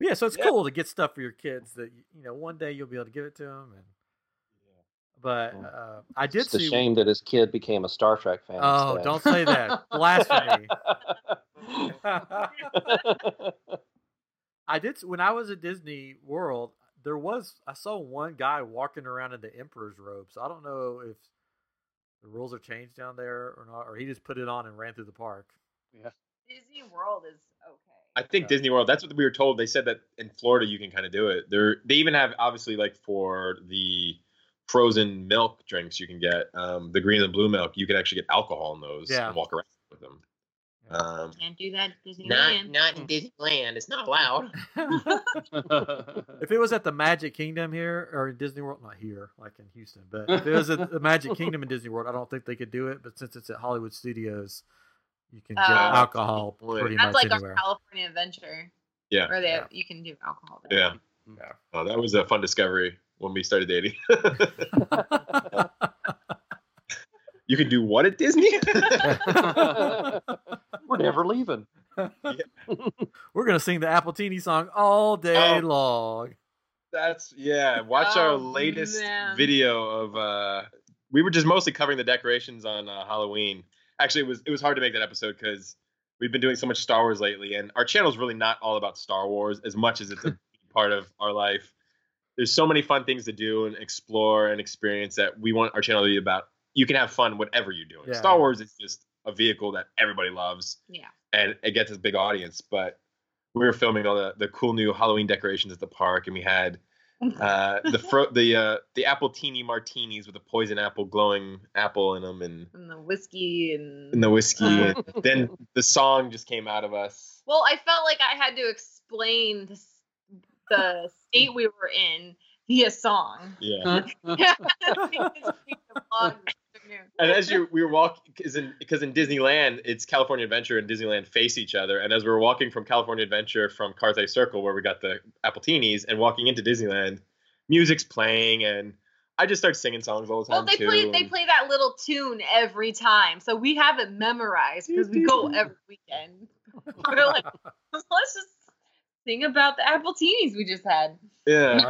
yeah. So it's Yeah. cool to get stuff for your kids that you know one day you'll be able to give it to them. And but uh, I did It's a see. shame that his kid became a Star Trek fan. Oh, instead. don't say that! Blasphemy. I did when I was at Disney World. There was I saw one guy walking around in the Emperor's robes. I don't know if the rules are changed down there or not, or he just put it on and ran through the park. Yeah, Disney World is okay. I think Yeah. Disney World. That's what we were told. They said that in Florida you can kind of do it. They're they even have obviously like for the frozen milk drinks you can get um, the green and blue milk. You can actually get alcohol in those Yeah. and walk around with them. Yeah. Um, Can't do that at not Disneyland. not in Disneyland. It's not allowed. *laughs* if it was at the Magic Kingdom here or in Disney World, not here, like in Houston, but if it was at the Magic *laughs* Kingdom in Disney World, I don't think they could do it. But since it's at Hollywood Studios, you can get Oh. alcohol Boy. pretty That's much like anywhere. our California Adventure, Yeah. where they Yeah. you can do alcohol. There. Yeah. Yeah. Oh, that was a fun discovery when we started dating. *laughs* you can do what at Disney? We're never leaving. *laughs* *laughs* We're gonna sing the Appletini song all day Oh. long. That's yeah. Watch our Oh, latest man. video of uh we were just mostly covering the decorations on uh, Halloween. Actually, it was it was hard to make that episode because we've been doing so much Star Wars lately, and our channel is really not all about Star Wars as much as it's a *laughs* part of our life. There's so many fun things to do and explore and experience that we want our channel to be about. You can have fun whatever you're doing. Yeah. Star Wars is just a vehicle that everybody loves Yeah. and it gets a big audience. But we were filming all the, the cool new Halloween decorations at the park, and we had *laughs* uh, the fro- the uh, the appletini martinis with a poison apple glowing apple in them, and, And the whiskey and. and the whiskey. Uh. and *laughs* *laughs* then the song just came out of us. well, I felt like I had to explain this, the state we were in via song. Yeah. And as you we were walking, because in because in Disneyland, it's California Adventure and Disneyland face each other. And as we were walking from California Adventure from Carthay Circle, where we got the appletinis, and walking into Disneyland, music's playing, and I just start singing songs all the time Well, they too. play they play that little tune every time, so we have it memorized because we go every weekend. *laughs* We're like, *laughs* let's just sing about the appletinis we just had. Yeah. *laughs*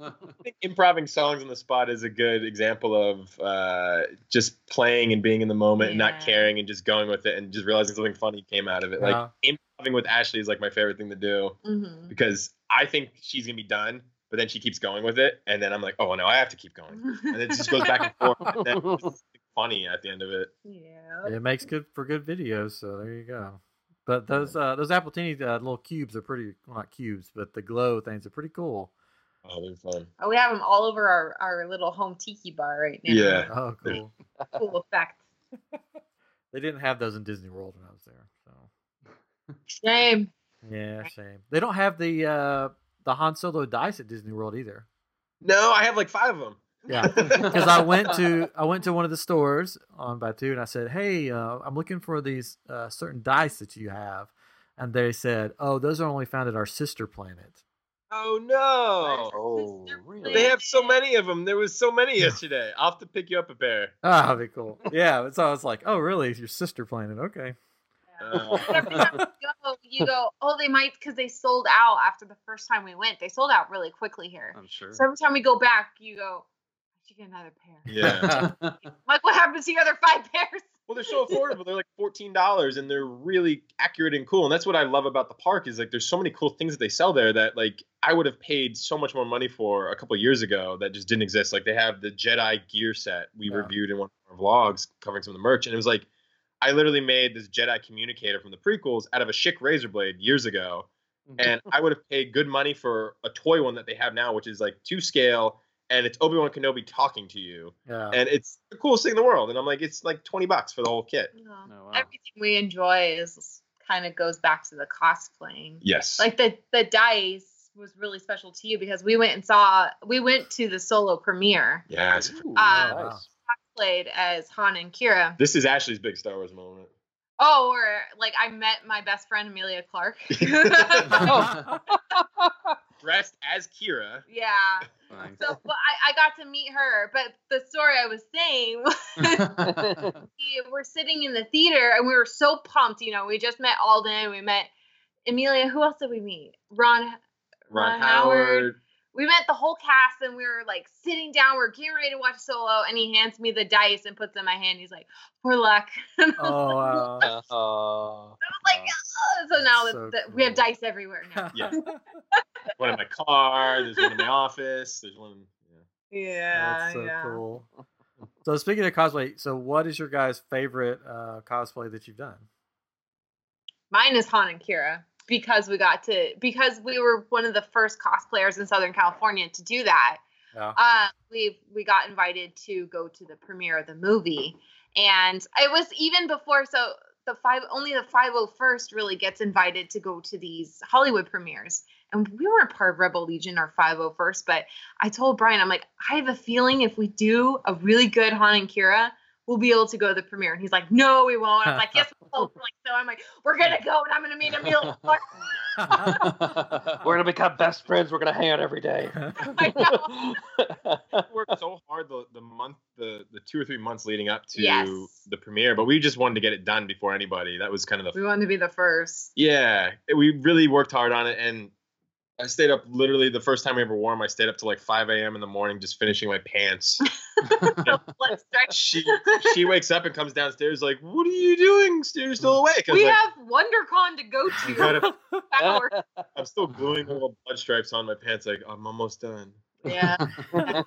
I think improving songs on the spot is a good example of uh, just playing and being in the moment and not caring and just going with it and just realizing something funny came out of it. Like Yeah. improving with Ashleigh is like my favorite thing to do Mm-hmm. because I think she's gonna be done, but then she keeps going with it, and then I'm like, oh no, I have to keep going, and it just goes back and forth. And then it's *laughs* funny at the end of it. yeah. it makes good for good videos. So there you go. But those uh, those Appletini uh, little cubes are pretty well, not cubes, but the glow things are pretty cool. Oh, they're fun. Oh, we have them all over our, our little home tiki bar right now. Yeah. Oh, *laughs* cool. Cool effect. *laughs* they didn't have those in Disney World when I was there. So Shame. yeah, shame. They don't have the uh the Han Solo dice at Disney World either. No, I have like five of them. Yeah, *laughs* because I went to *laughs* I went to one of the stores on Batuu and I said, "Hey, uh, I'm looking for these uh, certain dice that you have," and they said, "Oh, those are only found at our sister planet." Oh no! Oh, really? They have so many of them. There was so many yesterday. I'll have to pick you up a pair. Ah, that'd be cool. *laughs* Yeah, so I was like, "Oh, really? It's your sister planet? Okay." Uh, Every time you go, you go, oh, they might because they sold out after the first time we went. They sold out really quickly here. I'm sure. So every time we go back, you go, I should get another pair. yeah. *laughs* Like, what happens to the other five *laughs* pairs? Well, they're so affordable. They're like fourteen dollars, and they're really accurate and cool. And that's what I love about the park is like there's so many cool things that they sell there that like I would have paid so much more money for a couple years ago that just didn't exist. Like they have the Jedi gear set we Yeah. reviewed in one of our vlogs covering some of the merch, and it was like I literally made this Jedi communicator from the prequels out of a Schick razor blade years ago, mm-hmm. and I would have paid good money for a toy one that they have now, which is like two scale, and it's Obi Wan Kenobi talking to you, Yeah. and it's the coolest thing in the world. And I'm like, it's like twenty bucks for the whole kit. Oh, wow. Everything we enjoy is kind of goes back to the cosplaying. Yes. Like the the dice was really special to you because we went and saw we went to the solo premiere. yes. Ooh, Uh, nice. Played as Han and Qi'ra. This is Ashleigh's big Star Wars moment. Oh, or like I met my best friend Emilia Clarke. *laughs* *laughs* *laughs* Dressed as Qi'ra. yeah. Nice. So but I, I got to meet her. But the story I was saying *laughs* we were sitting in the theater and we were so pumped. You know, we just met Alden, we met Emilia. Who else did we meet? Ron. Ron Ron Howard. Howard. We met the whole cast and we were like sitting down. We're getting ready to watch Solo, and he hands me the dice and puts it in my hand. He's like, "For luck." *laughs* And *laughs* I was oh wow. Uh, like, "Oh." so now So that that we have dice everywhere now. Yeah. One in my car. There's one in my office. There's one. Yeah. Yeah, That's so yeah. cool. So speaking of cosplay, so what is your guys' favorite uh, cosplay that you've done? Mine is Han and Qi'ra because we got to because we were one of the first cosplayers in Southern California to do that. Yeah. Uh, we we got invited to go to the premiere of the movie, and it was even before. So the five only the five hundred first really gets invited to go to these Hollywood premieres, and we weren't part of Rebel Legion or five hundred first. But I told Bryan, I'm like, I have a feeling if we do a really good Han and Qi'ra. We'll be able to go to the premiere, and he's like, "No, we won't." I'm like, "Yes, we will." We're like, so I'm like, "We're gonna go, and I'm gonna meet Emilia *laughs* Clarke." We're gonna become best friends. We're gonna hang out every day. *laughs* I know. I *laughs* worked so hard the, the month, the, the two or three months leading up to Yes. the premiere, but we just wanted to get it done before anybody. That was kind of the We wanted to be the first. Yeah, we really worked hard on it, and I stayed up literally the first time we ever wore them. I stayed up till like 5 a.m. in the morning just finishing my pants. *laughs* *laughs* She she wakes up and comes downstairs like, "What are you doing? You're still awake?" We like, have WonderCon to go "You to. gotta- *laughs* I'm still gluing the little blood stripes on my pants. Like, I'm almost done. Yeah, but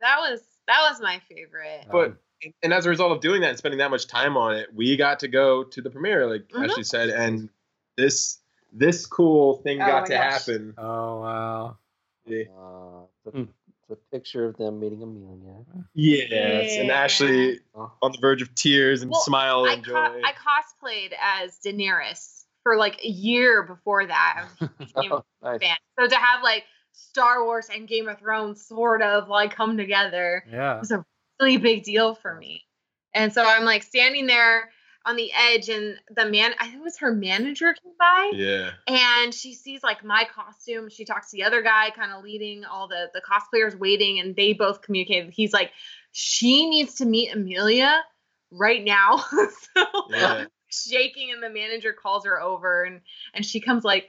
that was that was my favorite. But and as a result of doing that and spending that much time on it, we got to go to the premiere, like Mhm. Ashleigh said, and this this cool thing Oh got to gosh. happen. oh wow. Yeah. Uh, the, Hmm. the picture of them meeting Emilia. Yes, and Yeah. Ashleigh Oh. on the verge of tears and Well, smile I and co- joy. I cosplayed as Daenerys for like a year before that. I was a *laughs* huge Game of Oh, nice. fan. So to have like Star Wars and Game of Thrones sort of like come together Yeah. was a really big deal for me. And so I'm like standing there on the edge, and the man, I think it was her manager came by, yeah. and she sees like my costume. She talks to the other guy, kind of leading all the the cosplayers waiting, and they both communicated. He's like, she needs to meet Emilia right now. *laughs* so Yeah. shaking, and the manager calls her over, and and she comes like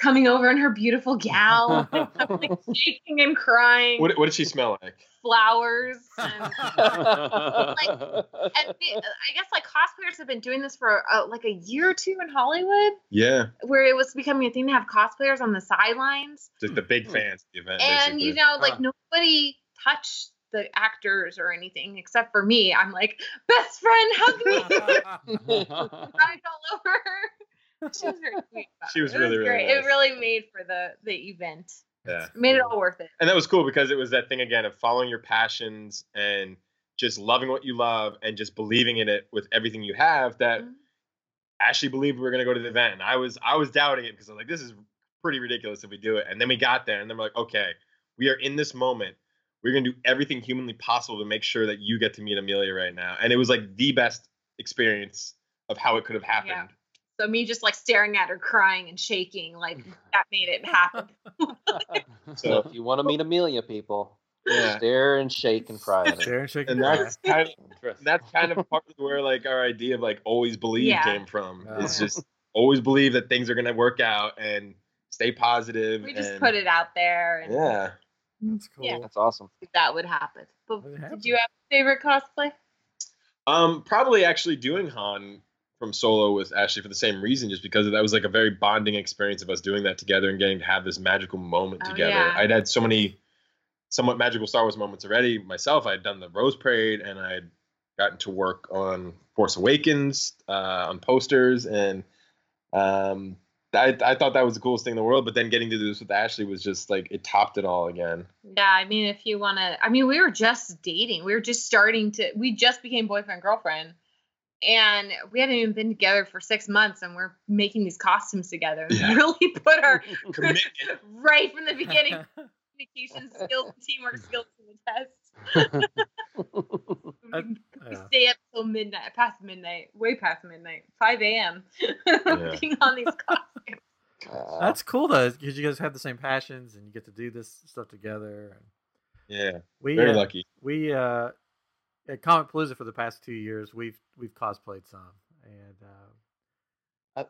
coming over in her beautiful *laughs* gown, I'm, like *laughs* shaking and crying, What, what did she smell like? flowers. And, *laughs* and the, I guess like cosplayers have been doing this for uh, like a year or two in Hollywood, Yeah, where it was becoming a thing to have cosplayers on the sidelines. just the big Hmm. fans of the event. and you know, like Huh. nobody touched the actors or anything except for me. I'm like, best friend, hug me, cried all over her. *laughs* She was very sweet. She was it. Really, really great. nice. It really made for the the event. Yeah. It made it all worth it. and that was cool because it was that thing again of following your passions and just loving what you love and just believing in it with everything you have that Mhm. Ashleigh believed we were going to go to the event and I was I was doubting it because I was like this is pretty ridiculous if we do it and then we got there and then we're like okay we are in this moment we're going to do everything humanly possible to make sure that you get to meet Emilia right now and it was like the best experience of how it could have happened So me just like staring at her, crying and shaking, like *laughs* that made it happen. *laughs* So if you want to meet Emilia, people, yeah stare and shake and cry at her. Sharon shaking. and that's kind of that's kind of part of where like our idea of like always believe Yeah. came from. It's just always believe that things are gonna work out and stay positive. We just and- put it out there, and Yeah. That's cool. Yeah. That's awesome. that would happen. But It did you have a favorite cosplay? Um, probably actually doing Han from Solo with Ashleigh for the same reason, just because that was like a very bonding experience of us doing that together and getting to have this magical moment Oh, together. yeah. I'd had so many somewhat magical Star Wars moments already myself. I'd done the Rose Parade and I'd gotten to work on Force Awakens uh, on posters, and um, I, I thought that was the coolest thing in the world. But then getting to do this with Ashleigh was just like it topped it all again. Yeah, I mean, if you want to, I mean, we were just dating. We were just starting to, we just became boyfriend, girlfriend. And we hadn't even been together for six months and we're making these costumes together. and *laughs* Yeah. really put our, Commitment. *laughs* *laughs* right from the beginning, communication skills and teamwork skills to the test. I- we yeah. stay up till midnight, past midnight, way past midnight, 5 a.m. working on these costumes. Uh, That's cool though, because you guys have the same passions and you get to do this stuff together. Yeah, we very uh, lucky. we uh, at Comicpalooza for the past two years, we've we've cosplayed some, and uh, I-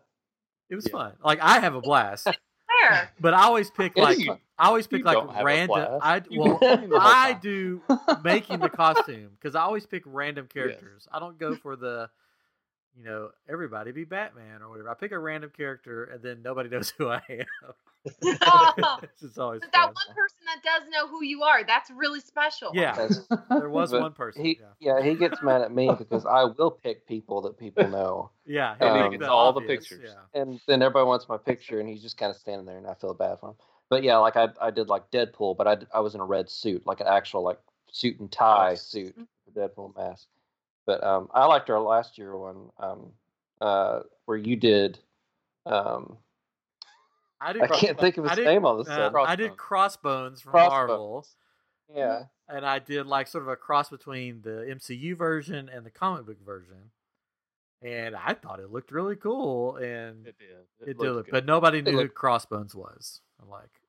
it was yeah. fun. Like I have a blast, Where? but I always pick like you- I always pick like don't have a random. I well complain the whole I do making the costume because I always pick random *laughs* characters. I don't go for the, you know, everybody be Batman or whatever. I pick a random character and then nobody *laughs* knows who I am. *laughs* *laughs* It's just always but that fun. one person that does know who you are, that's really special. Yeah, there was But one person. he, yeah, yeah, he gets mad at me because I will pick people that people know, yeah, he picked gets the all the pictures. Yeah. and then everybody wants my picture, and he's just kind of standing there, and I feel bad for him. But yeah, like I, I did like Deadpool, but I, I was in a red suit, like an actual like suit and tie Nice. suit, the Deadpool mask. But um, I liked our last year one, um, uh, where you did. Um, I did. I can't think of I his did, name all of a uh, sudden. I did Crossbones from Crossbones. Marvel, Yeah, and I did like sort of a cross between the MCU version and the comic book version. And I thought it looked really cool, and It did. it, looked did, look, good. but nobody knew who looked- Crossbones was. I'm like, But well,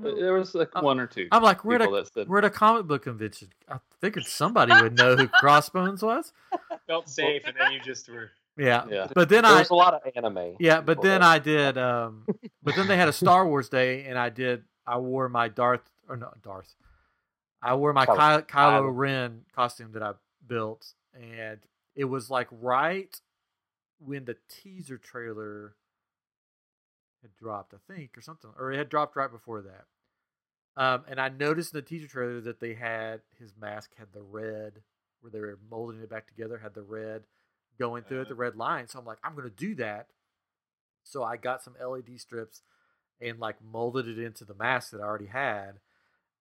there was like I'm- one or two. I'm like, we're at a that said, we're at a comic book convention. I figured somebody would know who *laughs* Crossbones was. Felt safe, and then you just were. Yeah, yeah. but then there I was a lot of anime. Yeah, but then that- I did. Um, but then they had a Star Wars day, and I did. I wore my Darth or not Darth. I wore my Kylo- Kylo, Kylo Kylo. Ren costume that I built, and it was like right when the teaser trailer had dropped, I think, or something, or it had dropped right before that. Um, and I noticed in the teaser trailer that they had his mask had the red, where they were molding it back together, had the red going through it, the red line. So I'm like, I'm gonna do that. So I got some LED strips and like molded it into the mask that I already had.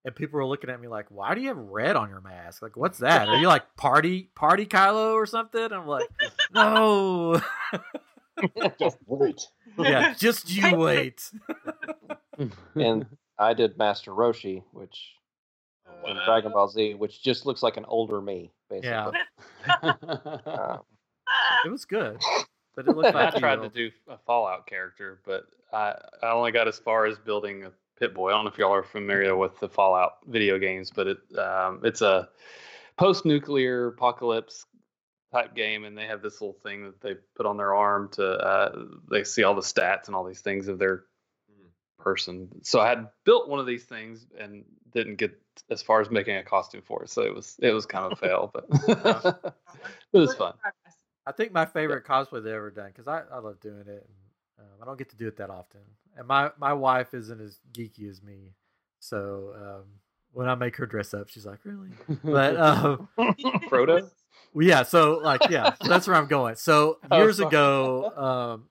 And people were looking at me like, "Why do you have red on your mask? Like, what's that? Are you like party party Kylo or something?" I'm like, *laughs* "No, *laughs* *laughs* Just wait. yeah, just you wait." *laughs* and I did Master Roshi, which in Dragon Ball Z, which just looks like an older me, basically. Yeah. Uh, *laughs* It was good, but it looked I like you tried to do a Fallout character, but I, I only got as far as building a Pip-Boy. I don't know if y'all are familiar with the Fallout video games, but it um, it's a post-nuclear apocalypse type game, and they have this little thing that they put on their arm to uh, they see all the stats and all these things of their person. So I had built one of these things and didn't get as far as making a costume for it. So it was it was kind of a fail, but *laughs* *laughs* it was fun. I think my favorite cosplay they've ever done because I, I love doing it. And, um, I don't get to do it that often, and my my wife isn't as geeky as me, so um, when I make her dress up, she's like, "Really?" *laughs* But um, Frodo. Well, yeah, so like yeah, that's where I'm going. So *laughs* Oh, years ago, um,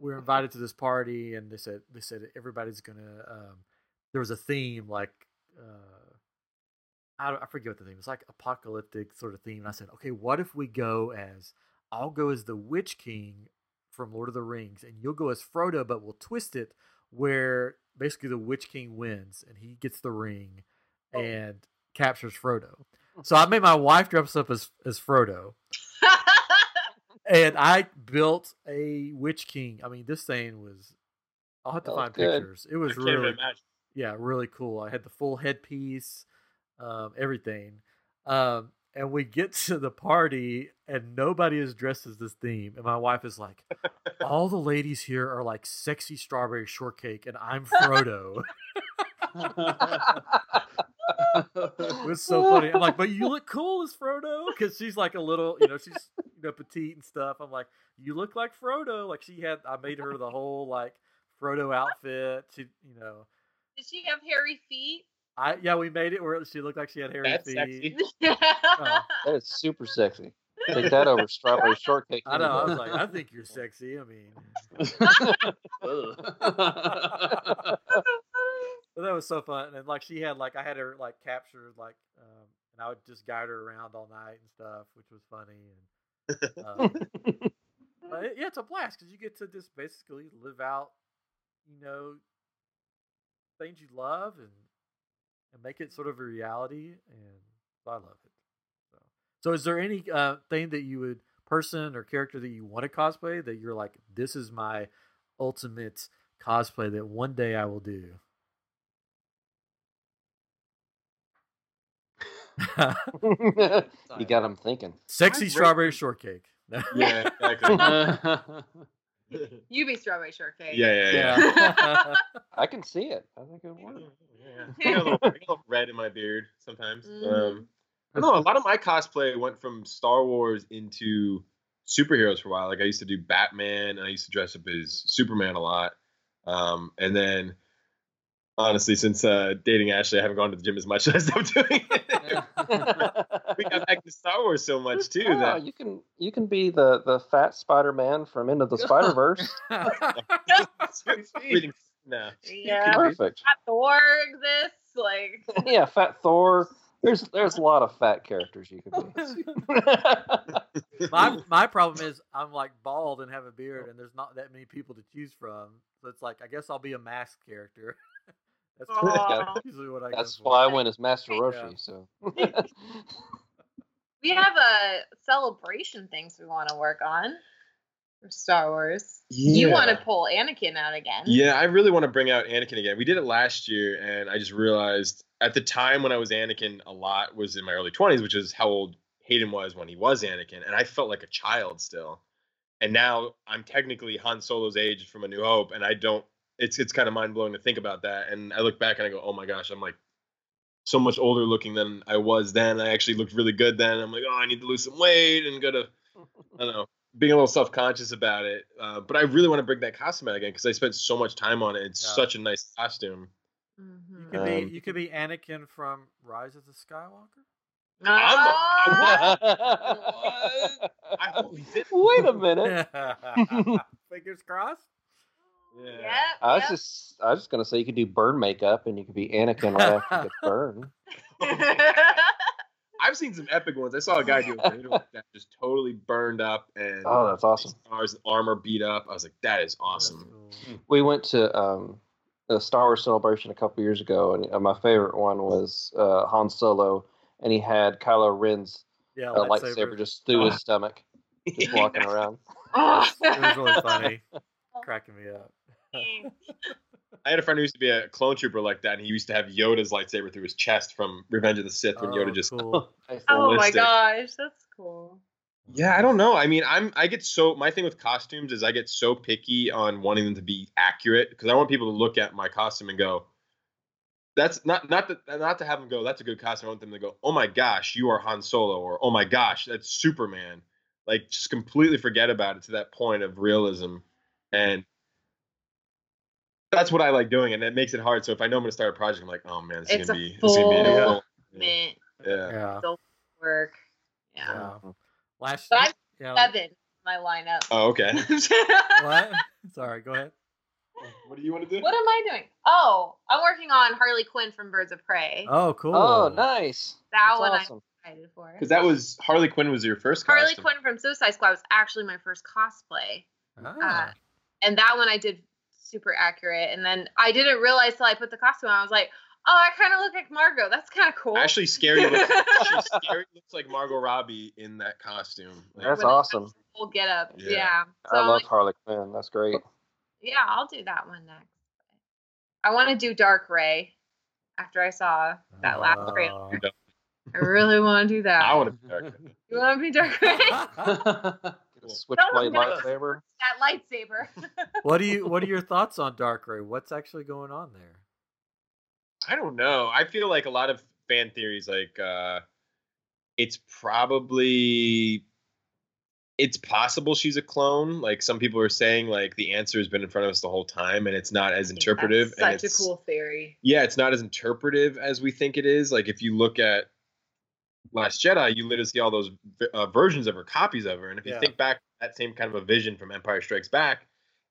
we were invited to this party, and they said they said everybody's gonna. Um, there was a theme like uh, I don't, I forget what the theme. It's like apocalyptic sort of theme. And I said, okay, what if we go as I'll go as the Witch King from Lord of the Rings, and you'll go as Frodo, but we'll twist it where basically the Witch King wins and he gets the ring Oh. and captures Frodo. So I made my wife dress up as as Frodo, and I built a Witch King. I mean, this thing was. I'll have to That find good. pictures. It was really, imagine. yeah, really cool. I had the full headpiece, um, everything. Um, and we get *laughs* to the party, and nobody is dressed as this theme. And my wife is like, "All the ladies here are like sexy strawberry shortcake, and I'm Frodo." *laughs* *laughs* *laughs* It was so *laughs* funny. I'm like, but you look cool as Frodo because she's like a little, you know, she's you know petite and stuff. I'm like, you look like Frodo. Like she had, I made her the whole like Frodo outfit. She, you know, Did she have hairy feet? I yeah, we made it where she looked like she had hairy That's feet. sexy. *laughs* Oh. That is super sexy. Take that over strawberry shortcake. I know. I any was like, I think you're sexy. I mean, but that was so fun. And like she had like I had her like captured like, um, and I would just guide her around all night and stuff, which was funny. And um, *laughs* But it- yeah, it's a blast because you get to just basically live out, you know, things you love and and make it sort of a reality, and so I love it. So, so is there any uh, thing that you would person or character that you want to cosplay that you're like, this is my ultimate cosplay that one day I will do? *laughs* you got them thinking. Sexy I've strawberry shortcake. Yeah, exactly. *laughs* *laughs* you be strawberry shortcake. yeah, yeah, yeah. yeah. I can see it. I think it works. Yeah. I got a little, I got a little red in my beard sometimes. Mhm. Um, I don't know. A lot of my cosplay went from Star Wars into superheroes for a while. Like I used to do Batman, and I used to dress up as Superman a lot. Um, and then, honestly, since uh, dating Ashleigh, I haven't gone to the gym as much. So I stopped doing it. *laughs* we got back to Star Wars so much too Oh, that you can you can be the the fat Spider Man from Into the *laughs* Spider Verse. *laughs* No. Yeah. Perfect. Fat Thor exists. Like Yeah, Fat Thor. There's there's a lot of fat characters you could be. my my problem is I'm like bald and have a beard, and there's not that many people to choose from. So it's like I guess I'll be a mask character. That's Aw. usually what I. That's go for. why I went as Master Yeah. Roshi. So *laughs* *laughs* we have a celebration things we want to work on for Star Wars. You want to pull Anakin out again? Yeah, I really want to bring out Anakin again. We did it last year, and I just realized at the time when I was Anakin a lot was in my early 20s, which is how old Hayden was when he was Anakin, and I felt like a child still. And now I'm technically Han Solo's age from A New Hope, and I don't. It's it's kind of mind blowing to think about that. And I look back and I go, oh my gosh, I'm like so much older looking than I was then. I actually looked really good then. I'm like, oh, I need to lose some weight and go to I don't know, being a little self conscious about it. Uh, but I really want to bring that costume out again because I spent so much time on it. It's Yeah. such a nice costume. You Mhm. could be Um, you could be Anakin from Rise of the Skywalker. *laughs* Oh, I hope he. Wait a minute. *laughs* Fingers crossed. Yeah. yep, I was yep. just I was just gonna say you could do burn makeup and you could be Anakin right after you get burned. *laughs* I've seen some epic ones. I saw a guy do a *laughs* video like that just totally burned up and Oh, that's awesome. Stars armor beat up. I was like, that is awesome. cool. We went to um, a Star Wars celebration a couple years ago, and uh, my favorite one was uh, Han Solo, and he had Kylo Ren's Yeah, uh, lightsaber just through his *laughs* stomach, just walking around. Oh. It was really funny, cracking me up. *laughs* I had a friend who used to be a clone trooper like that, and he used to have Yoda's lightsaber through his chest from Revenge of the Sith when Oh, Yoda just cool. *laughs* *laughs* oh my gosh, that's cool. Yeah, I don't know. I mean, I'm I get so my thing with costumes is I get so picky on wanting them to be accurate because I want people to look at my costume and go, "That's not not that not to have them go, that's a good costume." I want them to go, "Oh my gosh, you are Han Solo," or "Oh my gosh, that's Superman." Like just completely forget about it to that point of realism, and that's what I like doing, and it makes it hard. So if I know I'm going to start a project, I'm like, "Oh man, this is It's gonna a be this is gonna be full- a full- Mint yeah." Yeah. work. Yeah. yeah. Last But I'm yeah. Seven, my lineup. Oh, okay. *laughs* What? Sorry, go ahead. What do you want to do? What am I doing? Oh, I'm working on Harley Quinn from Birds of Prey. Oh, cool. Oh, nice. that That's one awesome. I'm excited for. Because that was Harley Quinn was your first Harley costume. Quinn from Suicide Squad was actually my first cosplay. Ah. and that one I did super accurate. And then I didn't realize till I put the costume on. I was like, oh, I kind of look like Margot. That's kind of cool. Actually, Scary looks, *laughs* actually, Scary looks like Margot Robbie in that costume. Like, That's With a awesome. Full get up. Yeah. Yeah. So I love like, Harley Quinn. That's great. yeah, I'll do that one next. I want to do Dark Rey after I saw that last Uh, trailer. I really want to do that. I want to *laughs* be Dark. Rey. You want to be Dark Rey? Get a Cool. switchblade No, no. lightsaber. that lightsaber. *laughs* what do you What are your thoughts on Dark Rey? What's actually going on there? I don't know. I feel like a lot of fan theories, like uh it's probably it's possible she's a clone. Like some people are saying, like the answer has been in front of us the whole time, and it's not as interpretive. That's and such a cool theory. yeah, it's not as interpretive as we think it is. Like if you look at Last Jedi, you literally see all those uh, versions of her, copies of her, and if you Yeah. think back that same kind of a vision from Empire Strikes Back,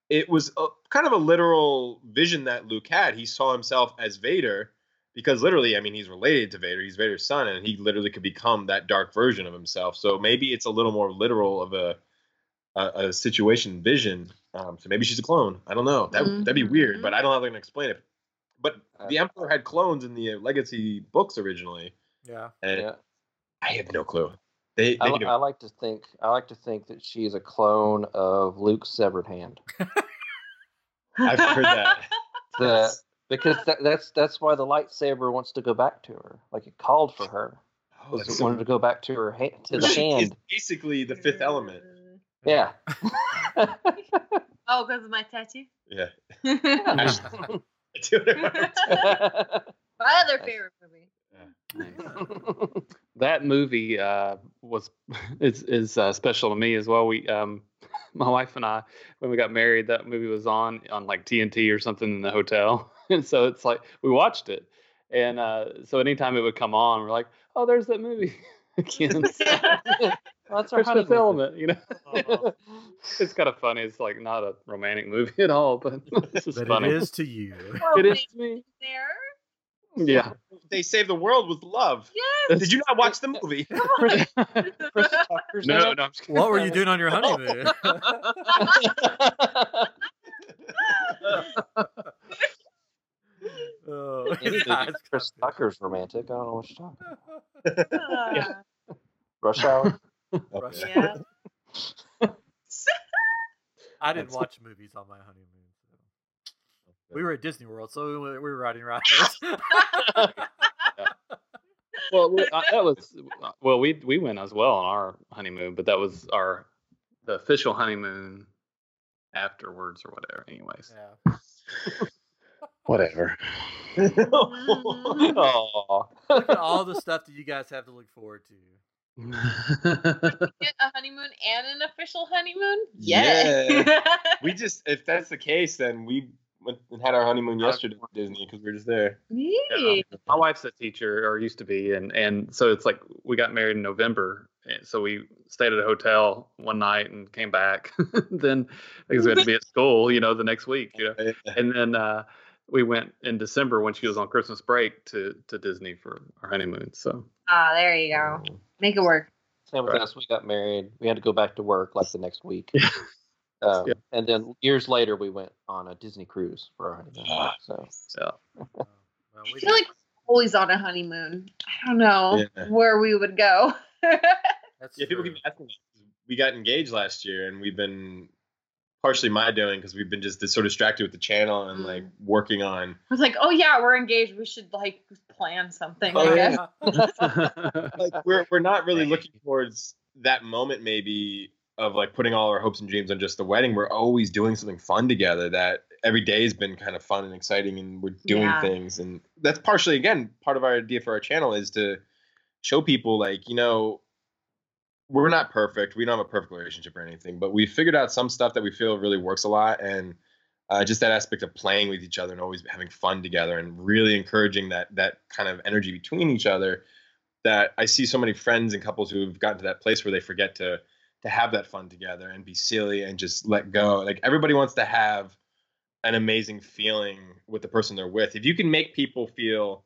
it was a, kind of a literal vision that Luke had. He saw himself as Vader because literally, I mean, he's related to Vader. He's Vader's son, and he literally could become that dark version of himself. So maybe it's a little more literal of a a, a situation vision. Um, so maybe she's a clone. I don't know. That that'd be weird, but I don't know how they're gonna explain it. But the Emperor had clones in the uh, Legacy books originally, Yeah. and Yeah. I have no clue. They, they I, need I like to think I like to think that she's a clone of Luke's severed hand. I've heard that. *laughs* The, because that, that's that's why the lightsaber wants to go back to her. Like it called for her. Oh, Because that's it wanted to go back to her hand to the She is hand. basically the fifth element. Yeah. *laughs* Oh, because of my tattoo. Yeah. *laughs* my other favorite movie. That movie uh, was *laughs* is is uh, special to me as well. We um, *laughs* my wife and I when we got married, that movie was on on like TNT or something in the hotel, *laughs* and so it's like we watched it, and uh, so anytime it would come on, we're like, oh, there's that movie again. That's our There's honeymoon. element, you know. Aw. it's kind of funny. It's like not a romantic movie at all, but it's just But funny. it is to you. It is to me. There. Yeah. they save the world with love. Yes. Did you not watch the *laughs* movie? *laughs* Chris Tucker's in no, no, I'm just. What were you doing on your honeymoon? *laughs* oh, Anything yeah, it's Chris kinda Tucker's romantic. I don't know what you're talking about. Yeah. Rush hour. Rush Okay. Yeah. I didn't That's- watch movies on my honeymoon. So. We were at Disney World, so we were, we were riding rides. *laughs* well, we, uh, that was well. We we went as well on our honeymoon, but that was our the official honeymoon afterwards or whatever. Anyways, yeah. whatever. *laughs* Oh. Look at all the stuff that you guys have to look forward to. *laughs* Get a honeymoon and an official honeymoon? Yeah. we just, if that's the case, then we went and had our honeymoon yesterday at Disney because we are just there. Yay. My wife's a teacher, or used to be, and and so it's like we got married in November, and so we stayed at a hotel one night and came back. *laughs* then because we had to be at school, you know, the next week, you know, *laughs* and then uh, we went in December when she was on Christmas break to to Disney for our honeymoon. So Ah, there you go. Make it work. Same with Right. us. We got married. We had to go back to work like the next week. *laughs* Yeah. Um, Yeah. And then years later, we went on a Disney cruise for our honeymoon. Ah. So yeah, well, I we feel like always on a honeymoon. I don't know Yeah. where we would go. *laughs* that's Yeah, people keep asking. We got engaged last year, and we've been partially my doing because we've been just so distracted with the channel and like working on. I was like, oh yeah, we're engaged. We should like plan something. Oh, I yeah. *laughs* Like we're we're not really looking towards that moment maybe of like putting all our hopes and dreams on just the wedding. We're always doing something fun together. That every day has been kind of fun and exciting, and we're doing Yeah. things. And that's partially again part of our idea for our channel is to show people like you know we're not perfect. We don't have a perfect relationship or anything, but we figured out some stuff that we feel really works a lot, and uh, just that aspect of playing with each other and always having fun together, and really encouraging that that kind of energy between each other. That I see so many friends and couples who have gotten to that place where they forget to to have that fun together and be silly and just let go. Like everybody wants to have an amazing feeling with the person they're with. If you can make people feel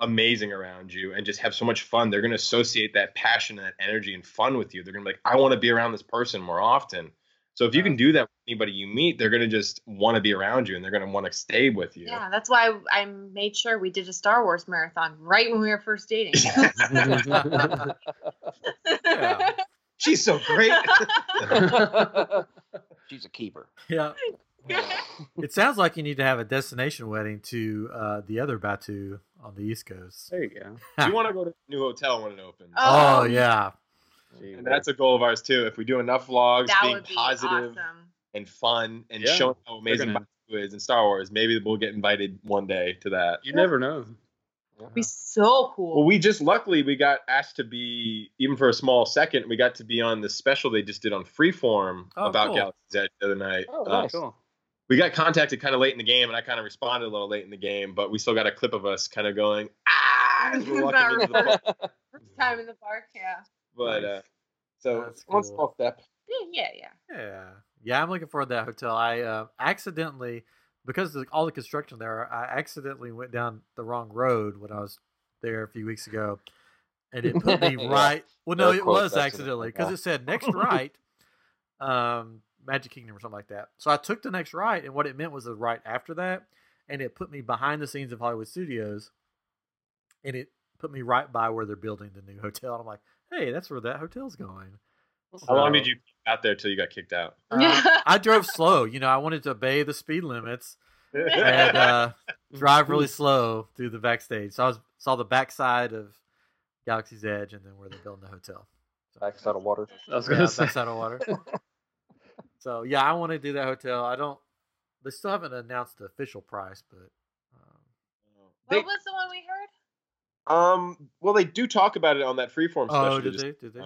amazing around you and just have so much fun, they're going to associate that passion and that energy and fun with you. They're going to be like, I want to be around this person more often. So if you can do that with anybody you meet, they're going to just want to be around you and they're going to want to stay with you. Yeah, that's why I made sure we did a Star Wars marathon right when we were first dating. *laughs* *laughs* Yeah. *laughs* She's so great. *laughs* She's a keeper. Yeah. *laughs* It sounds like you need to have a destination wedding to uh, the other Batuu on the East Coast. There you go. *laughs* Do you want to go to a new hotel when it opens. Oh, Oh, yeah. And that's a goal of ours too. If we do enough vlogs, that being be positive awesome. and fun and Yeah, showing how amazing gonna- Batuu is in Star Wars, maybe we'll get invited one day to that. You never know. It'd be so cool. Well, we just luckily we got asked to be even for a small second. We got to be on the special they just did on Freeform Oh, about cool. Galaxy's Edge the other night. Oh, Uh, nice. Cool. we got contacted kind of late in the game, and I kind of responded a little late in the game, but we still got a clip of us kind of going ah. as we're walking into the. *laughs* First time in the park, yeah. But Nice. uh, so That's one cool. small step. Yeah, yeah, yeah. Yeah. Yeah, I'm looking forward to that hotel. I uh, accidentally, because of all the construction there, I accidentally went down the wrong road when I was there a few weeks ago. And it put me *laughs* Yeah. right. Well, no, Of it was accidentally, accidentally because yeah. it said next right, um, Magic Kingdom or something like that. So I took the next right, and what it meant was the right after that. And it put me behind the scenes of Hollywood Studios. And it put me right by where they're building the new hotel. And I'm like, hey, that's where that hotel's going. How long did you out there till you got kicked out? uh, I drove slow. You know, I wanted to obey the speed limits and *laughs* uh, drive really *laughs* slow through the backstage. So I was saw the backside of Galaxy's Edge and then where they're building the hotel. Backside of water. I was gonna say. backside of water. *laughs* so yeah, I want to do that hotel. I don't. They still haven't announced the official price, but um, They- what was the one we heard? um, well, they do talk about it on that freeform special. oh, did they? Did they?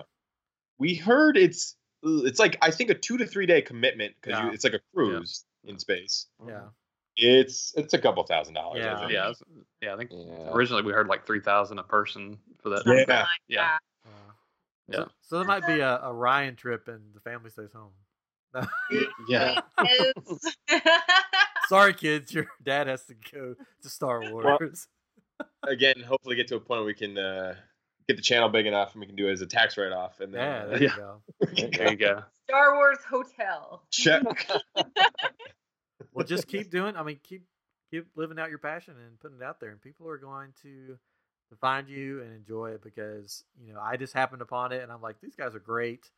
We heard it's it's like I think a two to three day commitment because Yeah. it's like a cruise in space. Yeah. It's it's a couple thousand dollars. I Yeah. think. Yeah, I yeah. I think Yeah. originally we heard like three thousand a person for that. Yeah. Something like Yeah. Uh, Yeah. So, so there might be a, a Bryan trip and the family stays home. *laughs* Yeah. Sorry, kids, your dad has to go to Star Wars. Again, hopefully get to a point where we can uh, get the channel big enough and we can do it as a tax write off and then yeah, there you Yeah. go. *laughs* There you go. Star Wars Hotel. check. *laughs* Well, just keep doing. I mean, keep keep living out your passion and putting it out there, and people are going to to find you and enjoy it because you know I just happened upon it, and I'm like, these guys are great.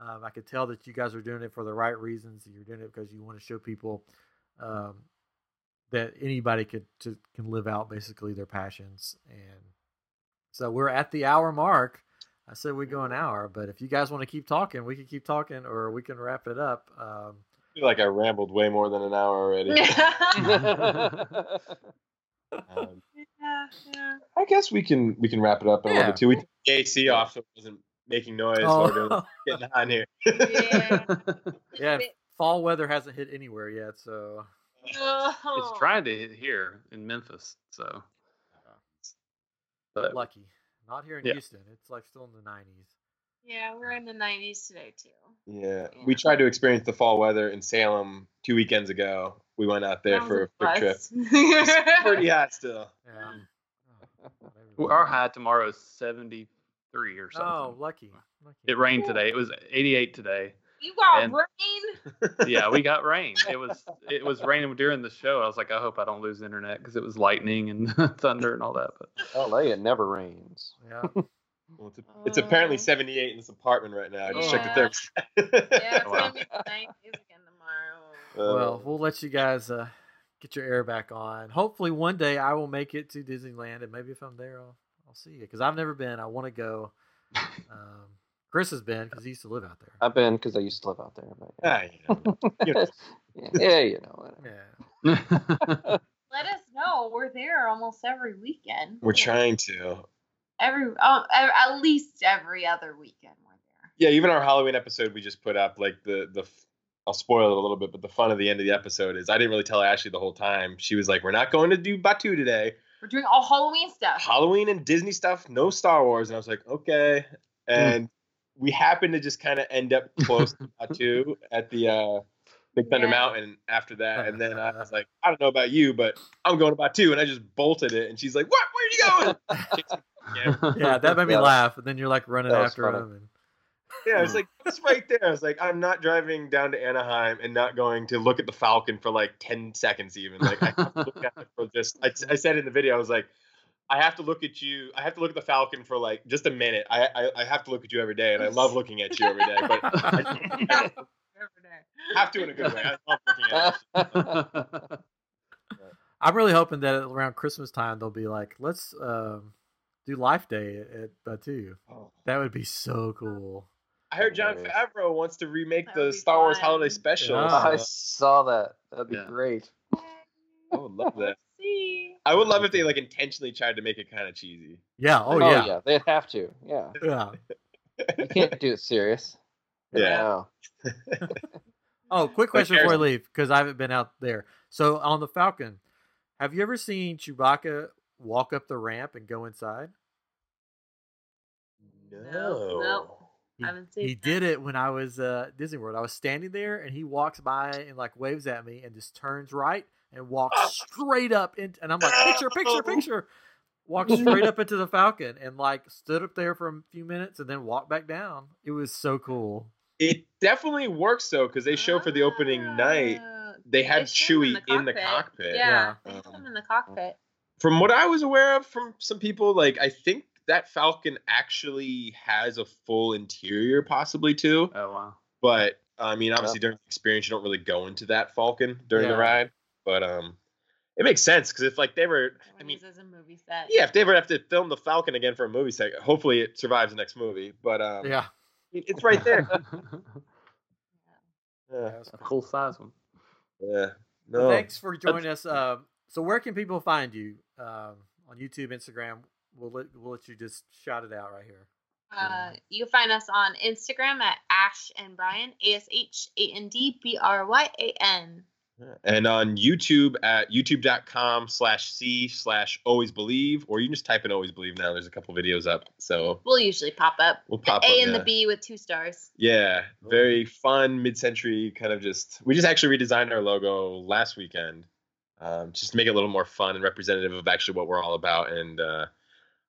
Um, I could tell that you guys are doing it for the right reasons. You're doing it because you want to show people um, that anybody could to, can live out basically their passions. And so we're at the hour mark. I said we go an hour, but if you guys want to keep talking, we can keep talking, or we can wrap it up. Um, I feel like I rambled way more than an hour already. *laughs* Um, *laughs* yeah, yeah. I guess we can we can wrap it up in a Yeah. little bit too. We took the AC off so it wasn't making noise while we we're oh, *laughs* getting on here. Yeah. yeah. Fall weather hasn't hit anywhere yet, so Oh. It's trying to hit here in Memphis, so. But lucky. Not here in Yeah. Houston. It's like still in the 90s. Yeah, we're in the 90s today too. yeah, we tried to experience the fall weather in Salem two weekends ago. We went out there for a quick trip. *laughs* It's pretty hot still. Yeah. Oh, well, our high tomorrow is seventy three or oh, something. Oh, lucky. lucky. It rained today. It was eighty eight today. You got And- rain? Yeah, we got rain. It *laughs* was it was raining during the show. I was like, I hope I don't lose internet because it was lightning and *laughs* thunder and all that. But LA, it never rains. Yeah. *laughs* Well, it's, it's apparently Oh. 78 in this apartment right now. I just checked the Yeah. thermostat. Yeah, it's Wow. gonna be 90s again tomorrow. Uh, well, we'll let you guys uh, get your air back on. Hopefully, one day I will make it to Disneyland, and maybe if I'm there, I'll, I'll see you because I've never been. I want to go. Um, Chris has been because he used to live out there. I've been because I used to live out there. But ah, you know, you know, *laughs* yeah. yeah, you know. Yeah. *laughs* Let us know. We're there almost every weekend. we're trying to. Every oh, e- at least every other weekend we're there. Yeah, even our Halloween episode we just put up, like the the. I'll spoil it a little bit, but the fun of the end of the episode is I didn't really tell Ashleigh the whole time. She was like, "We're not going to do Batuu today. We're doing all Halloween stuff. Halloween and Disney stuff, no Star Wars." And I was like, "Okay." And we happened to just kind of end up *laughs* close to Batuu at the uh, Big Thunder Yeah. Mountain after that, and then I was like, I don't know about you, but I'm going to Batuu, and I just bolted it, and she's like, What? Where are you going? *laughs* Yeah, yeah, that made me Yeah. laugh. And then you're like running after funny. him. And, Yeah, it's like it's right there. I was like, I'm not driving down to Anaheim and not going to look at the Falcon for like ten seconds, even. Like I have to look at it for just. I, I said in the video, I was like, I have to look at you. I have to look at the Falcon for like just a minute. I I, I have to look at you every day, and I love looking at you every day. But *laughs* I have to in a good way. I love looking at you. *laughs* I'm really hoping that around Christmas time they'll be like, let's um, do Life Day at, at Batuu. Oh. That would be so cool. I heard Jon Favreau wants to remake That the would be Star Wars. Holiday Special. Yeah. so I saw that. That'd be Yeah. great. I would love that. Let's see. I would love if they like intentionally tried to make it kind of cheesy. Yeah. Oh, yeah. yeah. They'd have to. Yeah. Yeah. You can't do it serious. *laughs* Yeah. No. *laughs* Oh, quick question before I leave because I haven't been out there. So on the Falcon, have you ever seen Chewbacca walk up the ramp and go inside? No, no. He, Haven't seen he that. did it when I was uh, Disney World. I was standing there and he walks by and like waves at me and just turns right and walks straight up into and I'm like picture picture *laughs* picture. Walked straight up into the Falcon and like stood up there for a few minutes and then walked back down. It was so cool. It definitely works though, because they show for the opening night Ah, they had show him Chewie in the cockpit. Yeah, Yeah. they showed him in the cockpit. From what I was aware of from some people, like I think that Falcon actually has a full interior, possibly too. oh wow. But I mean, obviously during the experience, you don't really go into that Falcon during Yeah. the ride. But um, it makes sense because if like they were, I mean, he's as a movie set. yeah, if they ever have to film the Falcon again for a movie set, hopefully it survives the next movie. But um, Yeah. it's right there. *laughs* Yeah, was a cool. full size one. yeah. Well, No, thanks for joining us. Um, so where can people find you um, on YouTube, Instagram? We'll let we'll let you just shout it out right here. Uh, you can find us on Instagram at Ash and Bryan, A S H A N D B R Y A N. and on YouTube at youtube.com slash C slash always believe, or you can just type in always believe now. There's a couple videos up. So We'll usually pop up. we'll The pop A up. and yeah. the B with two stars. Yeah, very fun mid-century kind of just. We just actually redesigned our logo last weekend, um, just to make it a little more fun and representative of actually what we're all about. And uh,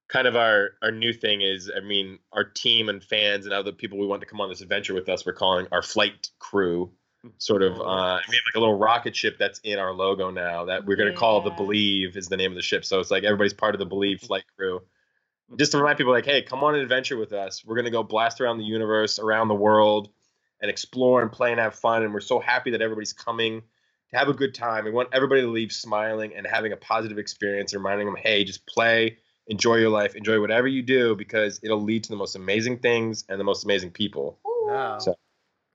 kind of our our new thing is, I mean, our team and fans and other people we want to come on this adventure with us, we're calling our flight crew. Sort of, uh, we have like a little rocket ship that's in our logo now that we're gonna call the Believe is the name of the ship. So it's like everybody's part of the Believe *laughs* flight crew. Just to remind people like hey come on an adventure with us. We're going to go blast around the universe around the world and explore and play and have fun. And we're so happy that everybody's coming to have a good time. We want everybody to leave smiling and having a positive experience reminding them hey just play enjoy your life enjoy whatever you do because it'll lead to the most amazing things and the most amazing people. Yeah. So-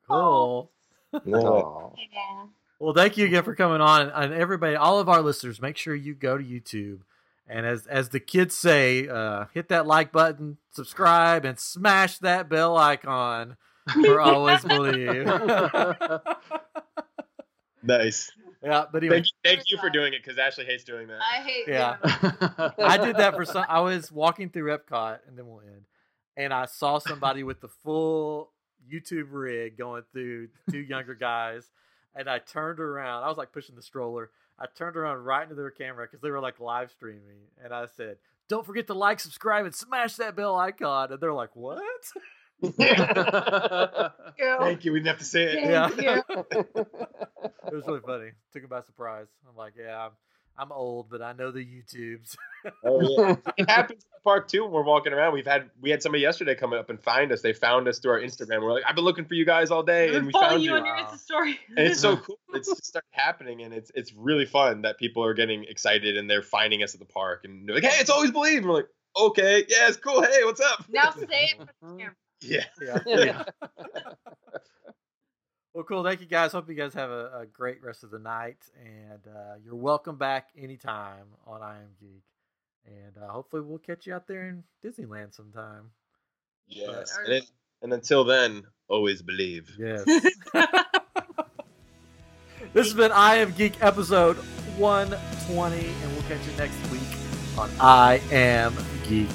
Cool. Oh. Yeah. Well, thank you again for coming on, and, and everybody, all of our listeners, make sure you go to YouTube and as as the kids say, uh, hit that like button, subscribe, and smash that bell icon for *laughs* always believe. *laughs* nice yeah, but anyway, thank you, thank you for doing it because Ashleigh hates doing that I hate Yeah. *laughs* I did that for some. I was walking through Epcot, and then we'll end, and I saw somebody with the full YouTube rig going through two younger guys, and I turned around. I was like pushing the stroller. I turned around right into their camera because they were like live streaming, and I said, "Don't forget to like, subscribe, and smash that bell icon." And they're like, "What?" *laughs* you. thank you we didn't have to say it Yeah. Thank you. *laughs* It was really funny. Took them by surprise. I'm like, "Yeah, I'm, I'm old, but I know the YouTubes." *laughs* Oh, yeah. *laughs* it happens in the park too when we're walking around. We've had we had somebody yesterday come up and find us. They found us through our Instagram. We're like, I've been looking for you guys all day, and we following found you you. Wow. Insta story. And it's so *laughs* cool. It's just started happening, and it's it's really fun that people are getting excited and they're finding us at the park, and they're like, Hey, it's always believe. And we're like, Okay, yeah, it's cool. Hey, what's up? now say it for the camera. Yeah. yeah. Yeah. Well, cool. Thank you guys. Hope you guys have a, a great rest of the night. And uh, you're welcome back anytime on I Am Geek. And uh, hopefully, we'll catch you out there in Disneyland sometime. Yes. Or- And, then, and until then, always believe. Yes. *laughs* this has been I Am Geek episode 120. And we'll catch you next week on I Am Geek.